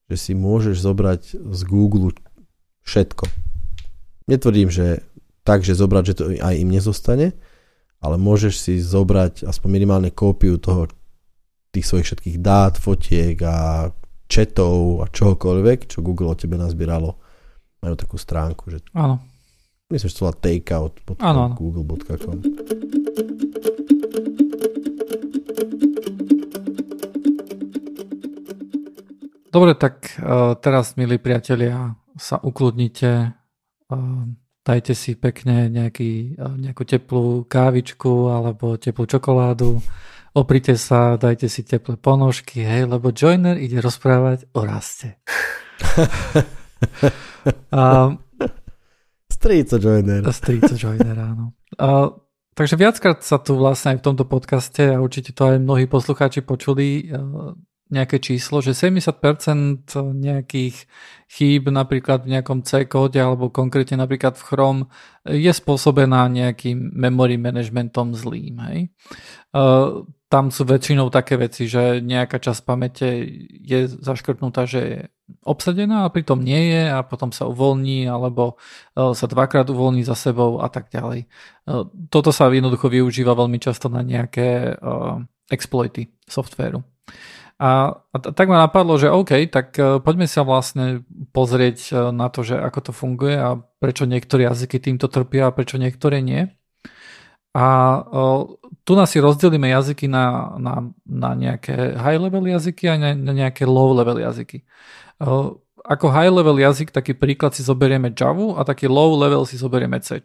že si môžeš zobrať z Google všetko. Netvrdím, že tak, že zobrať, že to aj im nezostane, ale môžeš si zobrať aspoň minimálne kópiu toho tých svojich všetkých dát, fotiek a chatov a čohokoľvek, čo Google o tebe nazbieralo. Majú takú stránku, že... Áno. Myslím, že to volá takeout.google.com. Dobre, tak uh, teraz, milí priatelia, sa ukludnite. Uh, dajte si pekne nejaký, eh, nejakú teplú kávičku alebo teplú čokoládu oprite sa, dajte si teplé ponožky, hej, lebo Joiner ide rozprávať o raste. a, Strico Joiner. Strico Joiner, áno. A, takže viackrát sa tu vlastne aj v tomto podcaste a určite to aj mnohí poslucháči počuli, nejaké číslo, že 70% nejakých chýb napríklad v nejakom C kóde alebo konkrétne napríklad v Chrome je spôsobená nejakým memory managementom zlým. Hej. Tam sú väčšinou také veci, že nejaká časť pamäte je zaškrtnutá, že je obsadená a pritom nie je a potom sa uvoľní alebo uh, sa dvakrát uvoľní za sebou a tak ďalej. Uh, toto sa jednoducho využíva veľmi často na nejaké exploity softvéru. A, a tak ma napadlo, že OK, tak poďme sa vlastne pozrieť na to, že ako to funguje a prečo niektoré jazyky týmto trpia a prečo niektoré nie. A tu nás si rozdelíme jazyky na, na, na nejaké high level jazyky a na, na nejaké low level jazyky. Ako high level jazyk, taký príklad si zoberieme Java a taký low level si zoberieme C.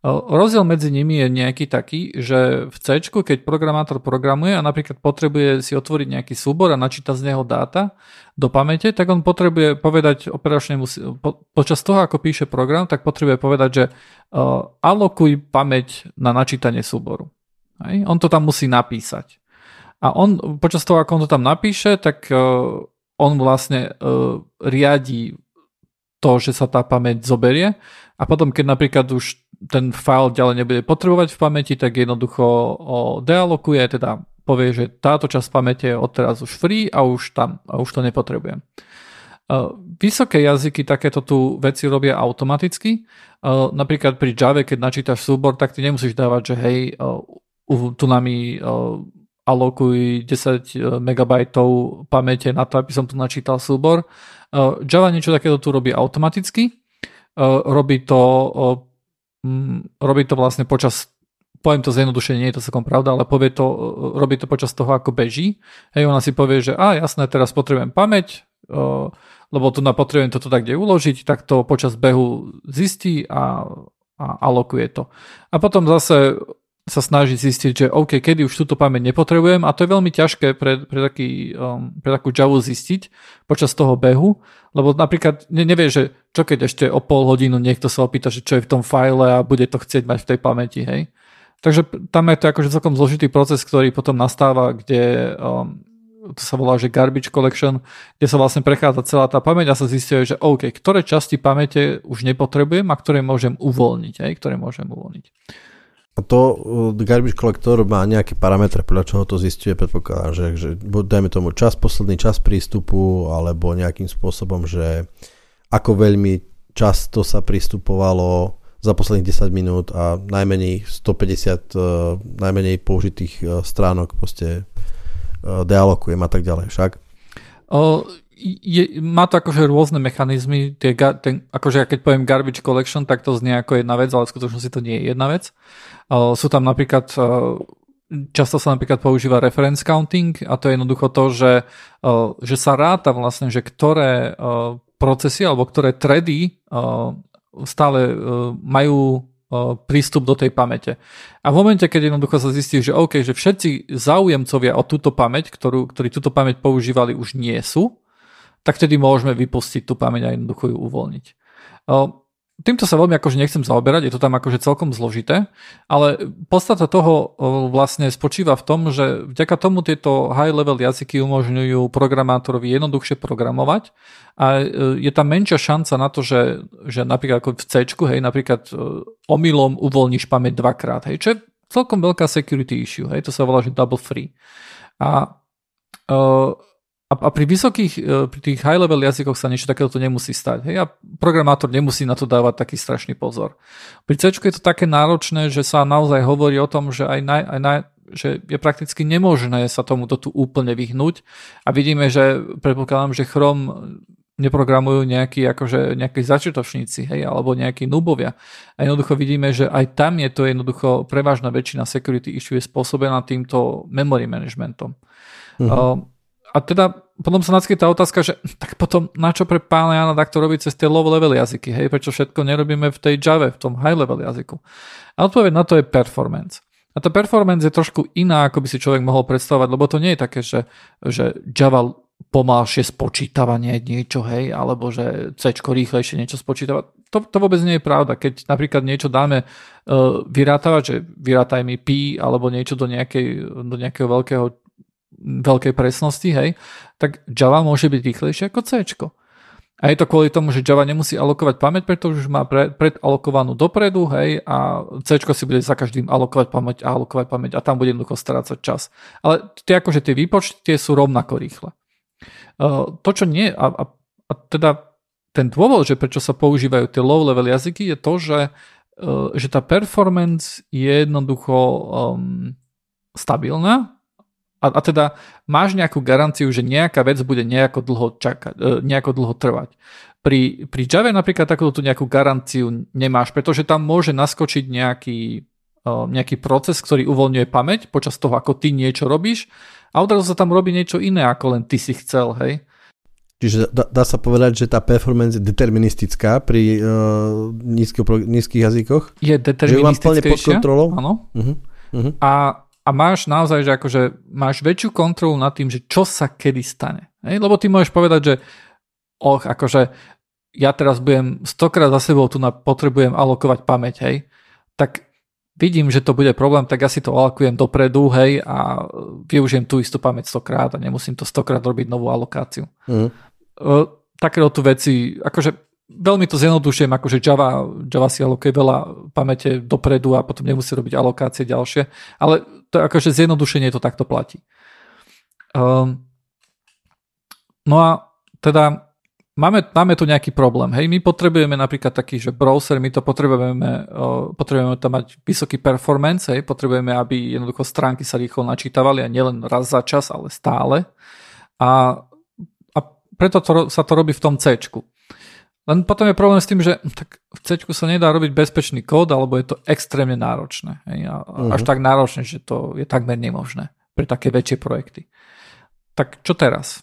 Rozdiel medzi nimi je nejaký taký, že v C, keď programátor programuje a napríklad potrebuje si otvoriť nejaký súbor a načítať z neho dáta do pamäte, tak on potrebuje povedať operačnému, po, počas toho, ako píše program, tak potrebuje povedať, že uh, alokuj pamäť na načítanie súboru. Hej? On to tam musí napísať. A on, počas toho, ako on to tam napíše, tak uh, on vlastne uh, riadi to, že sa tá pamäť zoberie a potom, keď napríklad už ten file ďalej nebude potrebovať v pamäti, tak jednoducho dealokuje, teda povie, že táto časť pamäte je odteraz už free a už tam, a už to nepotrebujem. Vysoké jazyky takéto tu veci robia automaticky. Napríklad pri Java, keď načítaš súbor, tak ty nemusíš dávať, že hej, tu nami alokuj 10 MB pamäte na to, aby som tu načítal súbor. Java niečo takéto tu robí automaticky. Robí to mm, robí to vlastne počas poviem to zjednodušene, nie je to celkom pravda, ale povie to, robí to počas toho, ako beží. Hej, ona si povie, že a jasné, teraz potrebujem pamäť, lebo tu na potrebujem toto tak kde uložiť, tak to počas behu zistí a, a alokuje to. A potom zase sa snaží zistiť, že OK, kedy už túto pamäť nepotrebujem a to je veľmi ťažké pre, pre, taký, um, pre takú Java zistiť počas toho behu, lebo napríklad ne, nevie, že čo keď ešte o pol hodinu niekto sa opýta, že čo je v tom file a bude to chcieť mať v tej pamäti, hej. Takže tam je to akože celkom zložitý proces, ktorý potom nastáva, kde um, to sa volá, že garbage collection, kde sa vlastne prechádza celá tá pamäť a sa zistuje, že OK, ktoré časti pamäte už nepotrebujem a ktoré môžem uvoľniť, hej, ktoré môžem uvoľniť. A to uh, garbage collector má nejaké parametre, podľa čoho to zistuje, predpokladám, že, že dajme tomu čas, posledný čas prístupu, alebo nejakým spôsobom, že ako veľmi často sa pristupovalo za posledných 10 minút a najmenej 150 uh, najmenej použitých uh, stránok proste uh, dealokujem a tak ďalej však. O, je, má to akože rôzne mechanizmy, tie, ten, akože keď poviem garbage collection, tak to znie ako jedna vec, ale v skutočnosti to nie je jedna vec. Uh, sú tam napríklad, uh, často sa napríklad používa reference counting a to je jednoducho to, že, uh, že sa ráta vlastne, že ktoré uh, procesy alebo ktoré tredy uh, stále majú prístup do tej pamäte. A v momente, keď jednoducho sa zistí, že OK, že všetci záujemcovia o túto pamäť, ktorú, ktorí túto pamäť používali, už nie sú, tak vtedy môžeme vypustiť tú pamäť a jednoducho ju uvoľniť. Týmto sa veľmi akože nechcem zaoberať, je to tam akože celkom zložité, ale podstata toho vlastne spočíva v tom, že vďaka tomu tieto high level jazyky umožňujú programátorovi jednoduchšie programovať a e, je tam menšia šanca na to, že, že napríklad ako v C, hej, napríklad e, omylom uvoľníš pamäť dvakrát, hej, čo je celkom veľká security issue, hej, to sa volá, že double free. A uh, a, a pri vysokých, e, pri tých high-level jazykoch sa niečo takéto nemusí stať. Hej? A programátor nemusí na to dávať taký strašný pozor. Pri C je to také náročné, že sa naozaj hovorí o tom, že aj, naj, aj naj, že je prakticky nemožné sa tomuto tu úplne vyhnúť. A vidíme, že predpokladám, že Chrome neprogramujú nejakí, akože, nejakí začiatočníci, hej, alebo nejakí nubovia. A jednoducho vidíme, že aj tam je to jednoducho prevažná väčšina security issue je spôsobená týmto memory managementom. Uh-huh a teda potom sa nadskytá otázka, že tak potom na čo pre pána Jana takto robiť cez tie low level jazyky, hej, prečo všetko nerobíme v tej Java, v tom high level jazyku. A odpoveď na to je performance. A tá performance je trošku iná, ako by si človek mohol predstavovať, lebo to nie je také, že, že Java pomalšie spočítavanie niečo, hej, alebo že C rýchlejšie niečo spočítava. To, to vôbec nie je pravda. Keď napríklad niečo dáme uh, vyrátavať, že vyrátaj mi pi alebo niečo do, nejakej, do nejakého veľkého veľkej presnosti, hej, tak Java môže byť rýchlejšie ako C. A je to kvôli tomu, že Java nemusí alokovať pamäť, pretože už má pre, predalokovanú dopredu, hej, a C si bude za každým alokovať pamäť a alokovať pamäť a tam bude jednoducho strácať čas. Ale tie akože tie výpočty tie sú rovnako rýchle. Uh, to, čo nie, a, a, a teda ten dôvod, že prečo sa používajú tie low level jazyky, je to, že, uh, že tá performance je jednoducho um, stabilná, a, a teda máš nejakú garanciu, že nejaká vec bude nejako dlho, čakať, e, nejako dlho trvať. Pri, pri Java napríklad takúto nejakú garanciu nemáš, pretože tam môže naskočiť nejaký, e, nejaký proces, ktorý uvoľňuje pamäť počas toho, ako ty niečo robíš a odrazu sa tam robí niečo iné, ako len ty si chcel, hej. Čiže dá, dá sa povedať, že tá performance je deterministická pri uh, nízko, nízkych jazykoch? Je deterministickejšia. Že pod kontrolou? Áno. Uh-huh. Uh-huh. A, a máš naozaj, že akože máš väčšiu kontrolu nad tým, že čo sa kedy stane. Hej? Lebo ty môžeš povedať, že och, akože ja teraz budem stokrát za sebou tu na, potrebujem alokovať pamäť, hej, tak vidím, že to bude problém, tak ja si to alokujem dopredu, hej, a využijem tú istú pamäť stokrát a nemusím to stokrát robiť novú alokáciu. Mm. Takéto tu veci, akože veľmi to zjednodušujem, akože Java, Java si alokuje veľa pamäte dopredu a potom nemusí robiť alokácie ďalšie, ale to akože zjednodušenie to takto platí. Um, no a teda máme, máme tu nejaký problém. Hej, my potrebujeme napríklad taký, že browser, my to potrebujeme, uh, potrebujeme tam mať vysoký performance, hej, potrebujeme, aby jednoducho stránky sa rýchlo načítavali a nielen raz za čas, ale stále. A, a preto to, sa to robí v tom C. Len potom je problém s tým, že tak v C sa nedá robiť bezpečný kód, alebo je to extrémne náročné. Hej, a, uh-huh. Až tak náročné, že to je takmer nemožné pre také väčšie projekty. Tak čo teraz?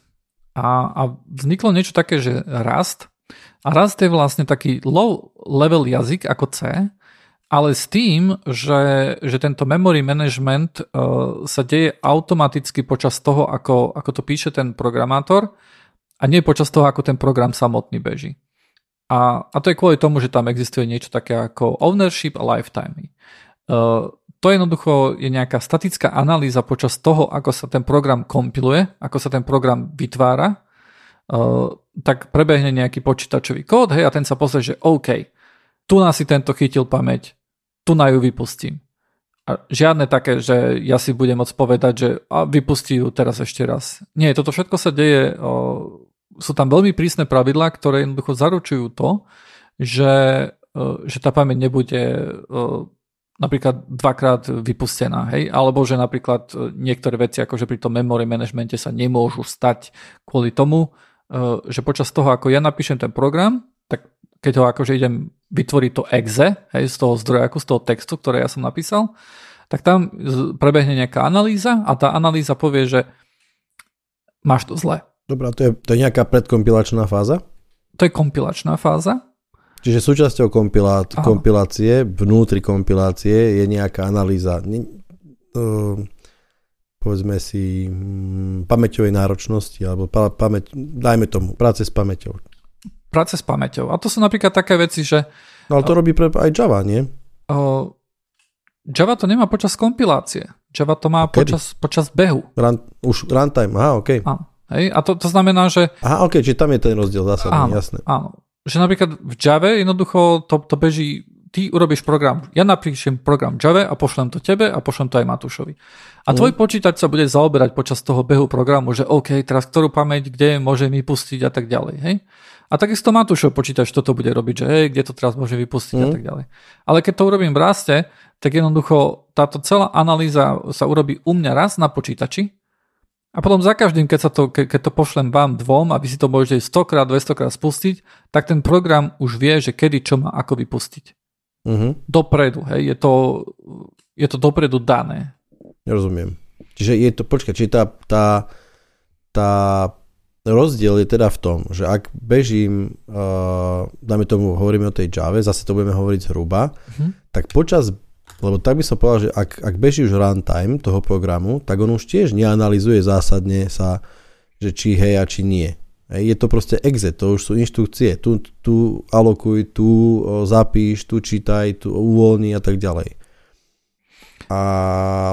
A, a vzniklo niečo také, že Rust. A Rust je vlastne taký low level jazyk ako C, ale s tým, že, že tento memory management uh, sa deje automaticky počas toho, ako, ako to píše ten programátor a nie počas toho, ako ten program samotný beží. A, a to je kvôli tomu, že tam existuje niečo také ako ownership a lifetime. Uh, to jednoducho je nejaká statická analýza počas toho, ako sa ten program kompiluje, ako sa ten program vytvára, uh, tak prebehne nejaký počítačový kód, hej, a ten sa pozrie, že OK, tu nás si tento chytil pamäť, tu na ju vypustím. A žiadne také, že ja si budem môcť povedať, že a vypustí ju teraz ešte raz. Nie, toto všetko sa deje, uh, sú tam veľmi prísne pravidlá, ktoré jednoducho zaručujú to, že, uh, že tá pamäť nebude napríklad dvakrát vypustená, hej, alebo že napríklad e, niektoré veci akože pri tom memory managemente sa nemôžu stať kvôli tomu, e, že počas toho, ako ja napíšem ten program, tak keď ho akože idem vytvoriť to exe, hej, z toho zdrojaku, z toho textu, ktoré ja som napísal, tak tam prebehne nejaká analýza a tá analýza povie, že máš to zle. Dobre, to je, to je nejaká predkompilačná fáza? To je kompilačná fáza Čiže súčasťou kompilá- kompilácie, vnútri kompilácie je nejaká analýza, ne, uh, povedzme si, um, pamäťovej náročnosti, alebo pa- pamäť, dajme tomu, práce s pamäťou. Práce s pamäťou. A to sú napríklad také veci, že... No ale to robí pre, aj Java, nie? Uh, Java to nemá počas kompilácie. Java to má počas, počas behu. Run, už runtime, aha, OK. Áno. Hej, a to, to znamená, že... Aha, OK, čiže tam je ten rozdiel zásadný, áno, jasné. Áno, že napríklad v Java jednoducho to, to beží, ty urobíš program, ja napíšem program Java a pošlem to tebe a pošlem to aj Matúšovi. A tvoj mm. počítač sa bude zaoberať počas toho behu programu, že OK, teraz ktorú pamäť, kde môže vypustiť a tak ďalej. Hej? A takisto Matúšov počítač toto bude robiť, že hej, kde to teraz môže vypustiť mm. a tak ďalej. Ale keď to urobím v raste, tak jednoducho táto celá analýza sa urobí u mňa raz na počítači a potom za každým, keď, sa to, ke, keď to pošlem vám dvom a vy si to môžete 100 krát, 200 krát spustiť, tak ten program už vie, že kedy čo má ako vypustiť. Uh-huh. Dopredu, hej, je to, je to dopredu dané. Rozumiem. Čiže je to, počkaj, čiže tá, tá, tá rozdiel je teda v tom, že ak bežím, uh, dáme tomu, hovoríme o tej Java, zase to budeme hovoriť zhruba, uh-huh. tak počas lebo tak by som povedal, že ak, ak beží už runtime toho programu, tak on už tiež neanalizuje zásadne sa, že či hej a či nie. Je to proste exe, to už sú inštrukcie. Tu, tu alokuj, tu zapíš, tu čítaj, tu uvoľni a tak ďalej. A,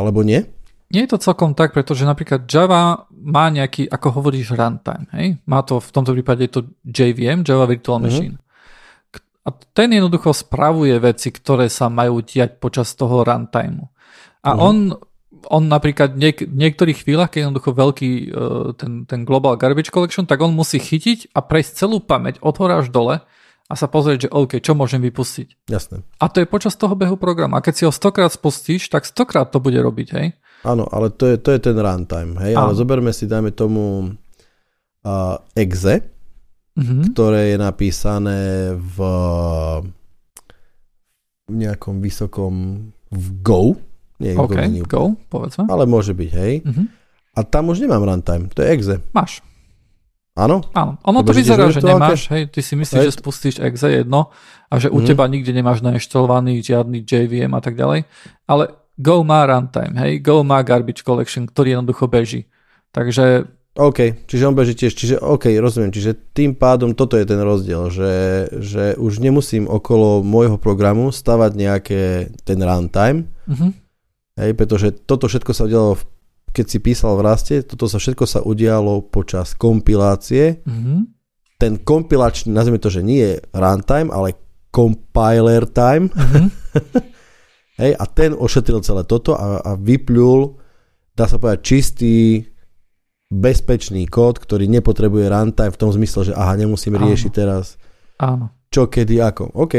alebo nie? Nie je to celkom tak, pretože napríklad Java má nejaký, ako hovoríš, runtime. Hej? Má to, v tomto prípade je to JVM, Java Virtual mhm. Machine. Mm-hmm. A ten jednoducho spravuje veci, ktoré sa majú diať počas toho runtimeu. A uh-huh. on, on napríklad niek- v niektorých chvíľach, keď jednoducho veľký uh, ten, ten Global Garbage Collection, tak on musí chytiť a prejsť celú pamäť od hora až dole a sa pozrieť, že OK, čo môžem vypustiť. Jasné. A to je počas toho behu programu. A keď si ho stokrát spustíš, tak stokrát to bude robiť, hej? Áno, ale to je, to je ten runtime, hej? Áno. Ale zoberme si, dajme tomu uh, exe, mm-hmm. ktoré je napísané v nejakom vysokom v Go. Nie, OK, v Go, povedzme. Ale môže byť, hej. Mm-hmm. A tam už nemám runtime, to je exe. Máš. Áno? Áno. Ono to vyzerá, že nemáš, hej, ty si myslíš, hej. že spustíš exe jedno a že u mm. teba nikde nemáš nainštalovaný žiadny JVM a tak ďalej, ale Go má runtime, hej, Go má garbage collection, ktorý jednoducho beží. Takže... OK, čiže on beží tiež, čiže OK, rozumiem, čiže tým pádom toto je ten rozdiel, že, že už nemusím okolo môjho programu stavať nejaké ten runtime, mm-hmm. hej, pretože toto všetko sa udialo keď si písal v raste, toto sa všetko sa udialo počas kompilácie. Mm-hmm. Ten kompilačný, nazvime to, že nie je runtime, ale compiler time. Mm-hmm. Hej, a ten ošetril celé toto a, a vyplul, dá sa povedať, čistý, bezpečný kód, ktorý nepotrebuje runtime v tom zmysle, že aha, nemusím riešiť Áno. teraz Áno. čo, kedy, ako. OK.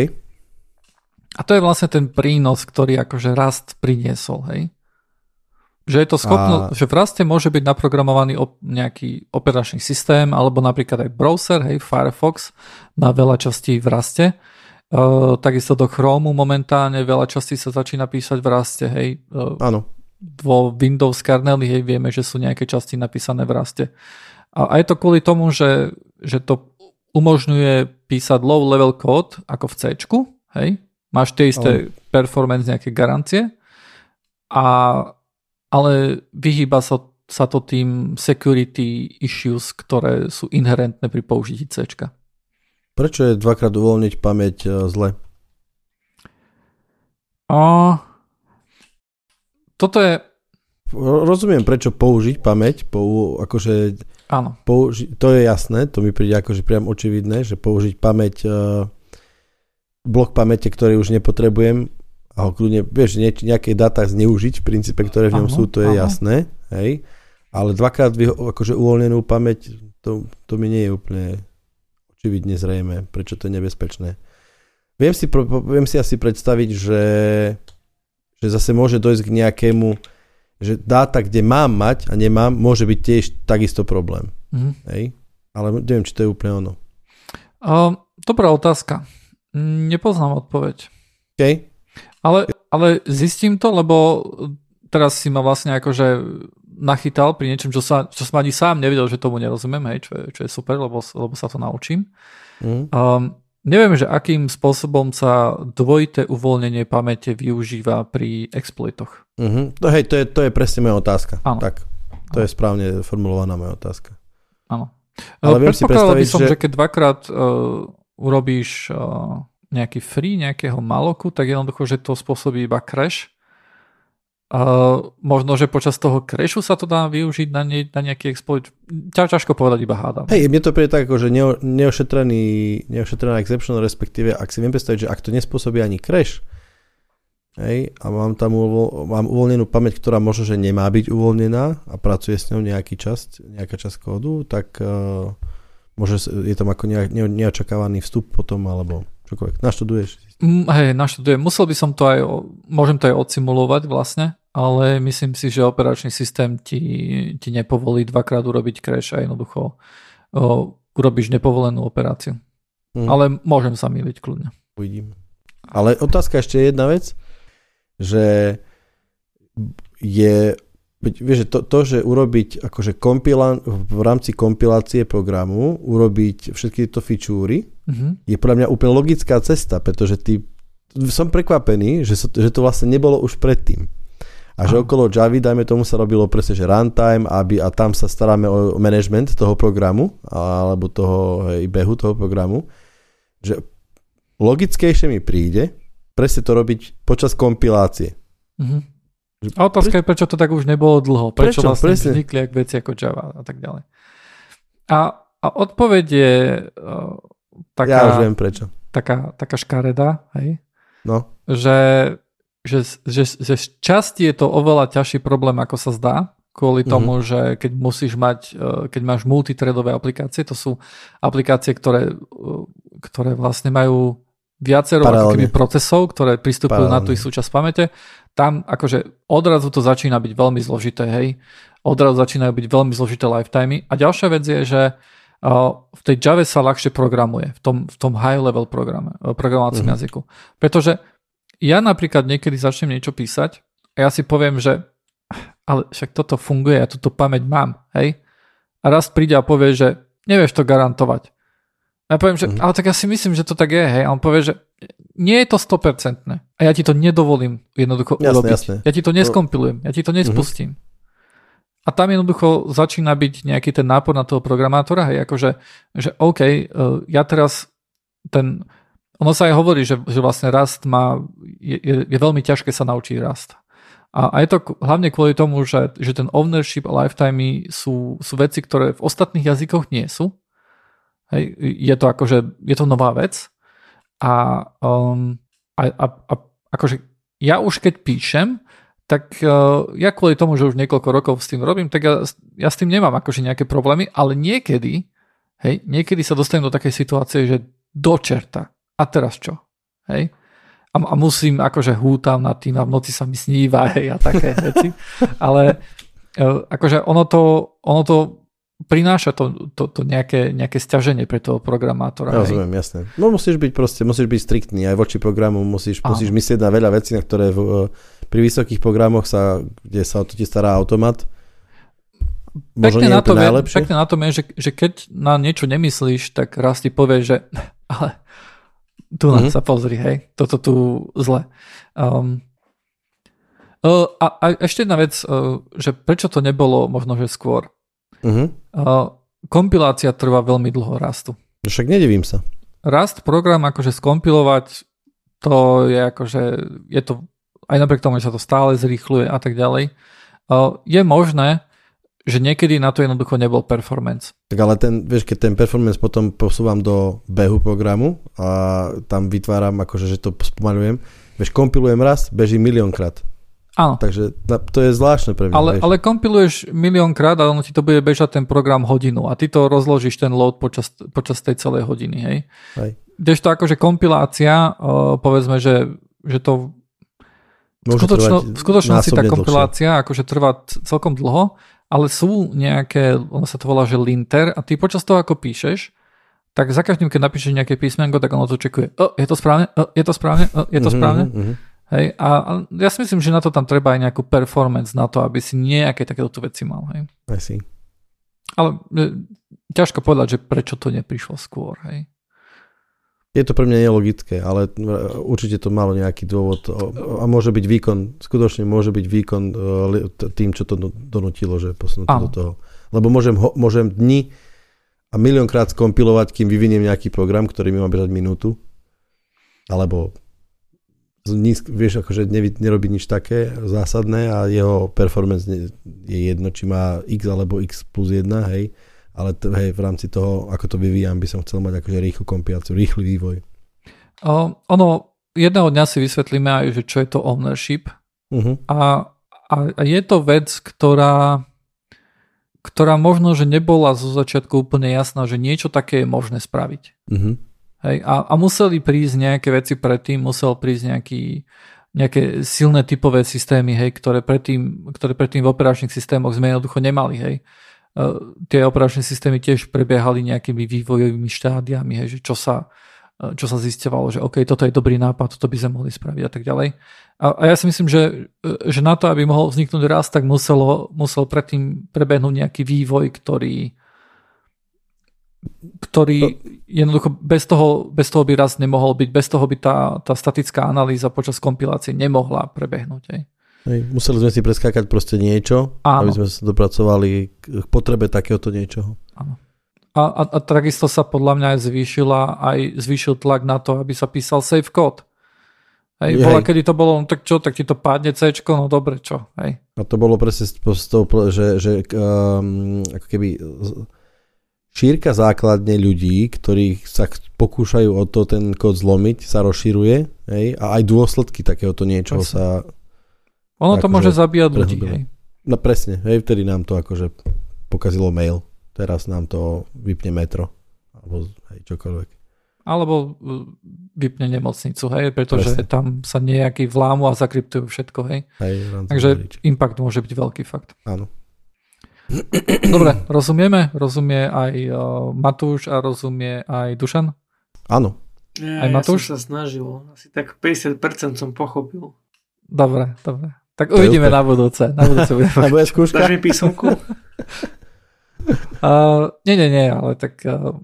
A to je vlastne ten prínos, ktorý akože rast priniesol, hej? Že je to schopno, a... že v Raste môže byť naprogramovaný op- nejaký operačný systém alebo napríklad aj browser, hej, Firefox na veľa častí v Raste. Uh, takisto do Chromu momentálne veľa častí sa začína písať v Raste, hej. Uh, Áno. Vo Windows kerneli, hej, vieme, že sú nejaké časti napísané v Raste. A, a je to kvôli tomu, že, že to umožňuje písať low level kód ako v C, hej. Máš tie isté oh. performance, nejaké garancie a ale vyhýba sa, sa to tým security issues, ktoré sú inherentné pri použití C. Prečo je dvakrát uvoľniť pamäť e, zle? A... Toto je... Rozumiem, prečo použiť pamäť, pou, akože... Áno. Použi- to je jasné, to mi príde akože priam očividné, že použiť pamäť, uh, blok pamäte, ktorý už nepotrebujem, a ho kľudne, vieš, ne, nejaké dáta zneužiť v princípe, ktoré v ňom aha, sú, to je aha. jasné, hej, ale dvakrát vyho, akože uvoľnenú pamäť, to, to mi nie je úplne očividne zrejme, prečo to je nebezpečné. Viem si, viem si asi predstaviť, že, že zase môže dojsť k nejakému, že dáta, kde mám mať a nemám, môže byť tiež takisto problém. Mm. Hej? Ale neviem, či to je úplne ono. Uh, dobrá otázka. Nepoznám odpoveď. Okay. Ale, ale zistím to, lebo teraz si ma vlastne akože nachytal pri niečom, čo, sa, čo som ani sám nevedel, že tomu nerozumiem, hej, čo je, čo je super, lebo, lebo sa to naučím. Mm. Um, neviem, že akým spôsobom sa dvojité uvoľnenie pamäte využíva pri exploitoch. Mm-hmm. No hej, to je, to je presne moja otázka. Áno. Tak, to je správne formulovaná moja otázka. Áno. Ale viem si predstaviť, by som, že... že keď dvakrát uh, urobíš uh, nejaký free nejakého maloku, tak jednoducho, že to spôsobí iba crash. A možno, že počas toho crashu sa to dá využiť na, ne, na nejaký exploit. Ťa, ťažko povedať, iba hádam. Hej, mne to príde tak, že neo, neošetrený, neošetrená exception, respektíve ak si viem predstaviť, že ak to nespôsobí ani crash, hej, a mám tam uvol, mám uvoľnenú pamäť, ktorá možno, že nemá byť uvoľnená a pracuje s ňou nejaký časť, nejaká časť kódu, tak uh, môže, je tam ako ne, ne, neočakávaný vstup potom, alebo čokoľvek. Naštuduješ? Hej, naštudujem. Musel by som to aj, môžem to aj odsimulovať vlastne, ale myslím si, že operačný systém ti, ti nepovolí dvakrát urobiť crash a jednoducho o, urobíš nepovolenú operáciu. Mm. Ale môžem sa miliť kľudne. Uvidím. Ale otázka ešte je jedna vec, že je vieš, to, to, že urobiť akože kompila, v rámci kompilácie programu urobiť všetky tieto fičúry mm-hmm. je podľa mňa úplne logická cesta, pretože ty, som prekvapený, že, so, že to vlastne nebolo už predtým. A že okolo Javy, dajme tomu, sa robilo presne, že runtime aby, a tam sa staráme o management toho programu alebo toho hej, behu toho programu. Že logickejšie mi príde presne to robiť počas kompilácie. Mm-hmm. A otázka je, prečo to tak už nebolo dlho. Prečo, prečo vlastne presne? vznikli ak veci ako Java a tak ďalej. A, a odpoveď je uh, taká... Ja už viem prečo. Taká, taká škareda, hej? No. Že, že, že, že z časti je to oveľa ťažší problém, ako sa zdá, kvôli mhm. tomu, mm-hmm. že keď musíš mať, uh, keď máš multitredové aplikácie, to sú aplikácie, ktoré, uh, ktoré vlastne majú viacero procesov, ktoré pristupujú Paralelne. na tú súčasť pamäte tam akože odrazu to začína byť veľmi zložité, hej. Odrazu začínajú byť veľmi zložité lifetimy. A ďalšia vec je, že v tej Java sa ľahšie programuje, v tom, v tom high level programe, programovacom mm-hmm. jazyku. Pretože ja napríklad niekedy začnem niečo písať a ja si poviem, že ale však toto funguje, ja túto pamäť mám, hej. A raz príde a povie, že nevieš to garantovať. A ja poviem, že, mm. ale tak ja si myslím, že to tak je, hej. A on povie, že nie je to 100%. A ja ti to nedovolím jednoducho jasné, urobiť. Jasné. Ja ti to neskompilujem, ja ti to nespustím. Mm-hmm. A tam jednoducho začína byť nejaký ten nápor na toho programátora, hej, akože, že OK, uh, ja teraz ten, ono sa aj hovorí, že, že vlastne rast má, je, je, je veľmi ťažké sa naučiť rast. A, a je to hlavne kvôli tomu, že, že ten ownership a lifetime sú, sú veci, ktoré v ostatných jazykoch nie sú. Hej, je to akože, je to nová vec a, um, a, a, a akože ja už keď píšem, tak uh, ja kvôli tomu, že už niekoľko rokov s tým robím, tak ja, ja s tým nemám akože nejaké problémy, ale niekedy, hej, niekedy sa dostanem do takej situácie, že do čerta. A teraz čo? Hej? A, a musím, akože hútam nad tým a v noci sa mi sníva, hej, a také veci. Ale uh, akože ono to, ono to prináša to, to, to nejaké, nejaké stiaženie pre toho programátora. Ja rozumiem, jasné. No musíš byť proste, musíš byť striktný aj voči programu, musíš, musíš myslieť na veľa vecí, na ktoré v, pri vysokých programoch sa, kde sa o to ti stará automat. Možno pekne, na tom je, pekne na tom je, že, že keď na niečo nemyslíš, tak raz ti povie, že ale tu mm-hmm. sa pozri, hej, toto tu zle. Um, uh, a, a ešte jedna vec, uh, že prečo to nebolo možno, že skôr. Uh, kompilácia trvá veľmi dlho rastu. No však nedivím sa. Rast program akože skompilovať, to je akože, je to aj napriek tomu, že sa to stále zrýchluje a tak ďalej. Je možné, že niekedy na to jednoducho nebol performance. Tak ale ten, vieš, keď ten performance potom posúvam do behu programu a tam vytváram akože, že to spomalujem, vieš, kompilujem raz, beží miliónkrát. Áno. Takže to je zvláštne pre mňa. Ale, ale kompiluješ miliónkrát a ono ti to bude bežať ten program hodinu a ty to rozložíš ten load počas, počas tej celej hodiny. Hej? Hej. to akože kompilácia, povedzme, že, že to Skutočno, v skutočnosti tá kompilácia dlhšie. akože trvá celkom dlho, ale sú nejaké, ono sa to volá, že linter a ty počas toho, ako píšeš, tak za každým, keď napíšeš nejaké písmenko, tak ono to čekuje. O, je to správne? O, je to správne? O, je to mhm, správne? Mm-hmm. Hej, a, a ja si myslím, že na to tam treba aj nejakú performance na to, aby si nejaké takéto veci mal. Hej. Asi. Ale e, ťažko povedať, že prečo to neprišlo skôr. Hej. Je to pre mňa nelogické, ale určite to malo nejaký dôvod. A môže byť výkon, skutočne môže byť výkon e, tým, čo to donutilo, že posunúť do toho. Lebo môžem, môžem dni a miliónkrát skompilovať, kým vyviniem nejaký program, ktorý mi má bežať minútu, alebo nízk, vieš, akože nevy, nerobí nič také zásadné a jeho performance je jedno, či má x alebo x plus 1, hej, ale t- hej, v rámci toho, ako to vyvíjam, by som chcel mať akože rýchlu kompiláciu, rýchly vývoj. O, ono, jedného dňa si vysvetlíme aj, že čo je to ownership uh-huh. a, a, a je to vec, ktorá ktorá možno, že nebola zo začiatku úplne jasná, že niečo také je možné spraviť. Uh-huh. Hej, a, a museli prísť nejaké veci predtým, musel prísť nejaký, nejaké silné typové systémy, hej, ktoré, predtým, ktoré predtým v operačných systémoch sme jednoducho nemali. Hej. Uh, tie operačné systémy tiež prebiehali nejakými vývojovými štádiami, hej, že čo sa, uh, čo sa zistovalo, že OK, toto je dobrý nápad, toto by sme mohli spraviť a tak ďalej. A, a ja si myslím, že, že na to, aby mohol vzniknúť rast, tak muselo, musel predtým prebehnúť nejaký vývoj, ktorý, ktorý to... jednoducho bez toho, bez toho by raz nemohol byť, bez toho by tá, tá statická analýza počas kompilácie nemohla prebehnúť. Hej. Hej, museli sme si preskákať proste niečo, Áno. aby sme sa dopracovali k potrebe takéhoto niečoho. Áno. A, a, a takisto sa podľa mňa aj zvýšila, aj zvýšil tlak na to, aby sa písal safe code. Hej, bola, kedy to bolo, no tak čo, tak ti to padne C, no dobre, čo, hej. A to bolo presne z toho, že, že um, ako keby šírka základne ľudí, ktorí sa pokúšajú o to ten kód zlomiť, sa rozširuje hej, a aj dôsledky takéhoto niečoho presne. sa... Ono to môže zabíjať ľudí. Hej. No presne, hej, vtedy nám to akože pokazilo mail, teraz nám to vypne metro, alebo hej, čokoľvek. Alebo uh, vypne nemocnicu, hej, pretože presne. tam sa nejaký vlámu a zakryptujú všetko, hej. hej Takže impact môže byť veľký fakt. Áno. Dobre, rozumieme? Rozumie aj uh, Matúš a rozumie aj Dušan? Áno. Ja, aj Matúš? Ja som sa snažil, asi tak 50% som pochopil. Dobre, dobre. Tak uvidíme na budúce. Na budúce budeme. skúška. Dáš mi písomku? Uh, nie, nie, nie, ale tak uh,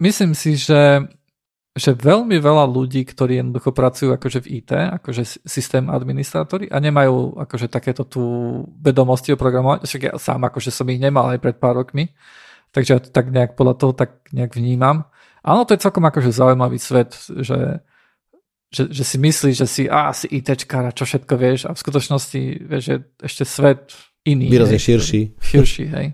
myslím si, že že veľmi veľa ľudí, ktorí jednoducho pracujú akože v IT, akože systém administrátori a nemajú akože takéto tu vedomosti o programovaní, však ja sám akože som ich nemal aj pred pár rokmi, takže ja to tak nejak podľa toho tak nejak vnímam. Áno, to je celkom akože zaujímavý svet, že, že, že si myslíš, že si, á, si ITčkár a čo všetko vieš a v skutočnosti vieš, že ešte svet iný. Výrazne hej, širší. Širší, hej.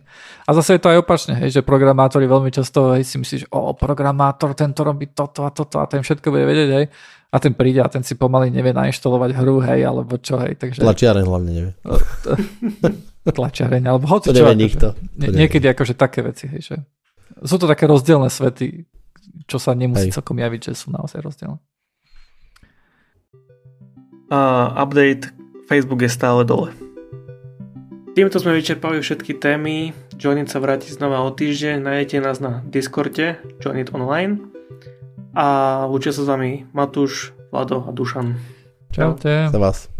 A zase je to aj opačne, hej, že programátori veľmi často hej, si myslíš, o, programátor, tento robí toto a toto a ten všetko bude vedieť, hej. A ten príde a ten si pomaly nevie nainštalovať hru, hej, alebo čo, hej. Takže... Tlačiareň hlavne nevie. Tlačiareň, alebo hoci to čo. Nevie akože, nikto. Nie, niekedy akože také veci, hej, že sú to také rozdielne svety, čo sa nemusí hej. celkom javiť, že sú naozaj rozdielne. Uh, update Facebook je stále dole. Týmto sme vyčerpali všetky témy. Joinit sa vráti znova o týždeň. Nájdete nás na Discorde Joinit Online. A učia sa s vami Matúš, Vlado a Dušan. Čaute. Za vás.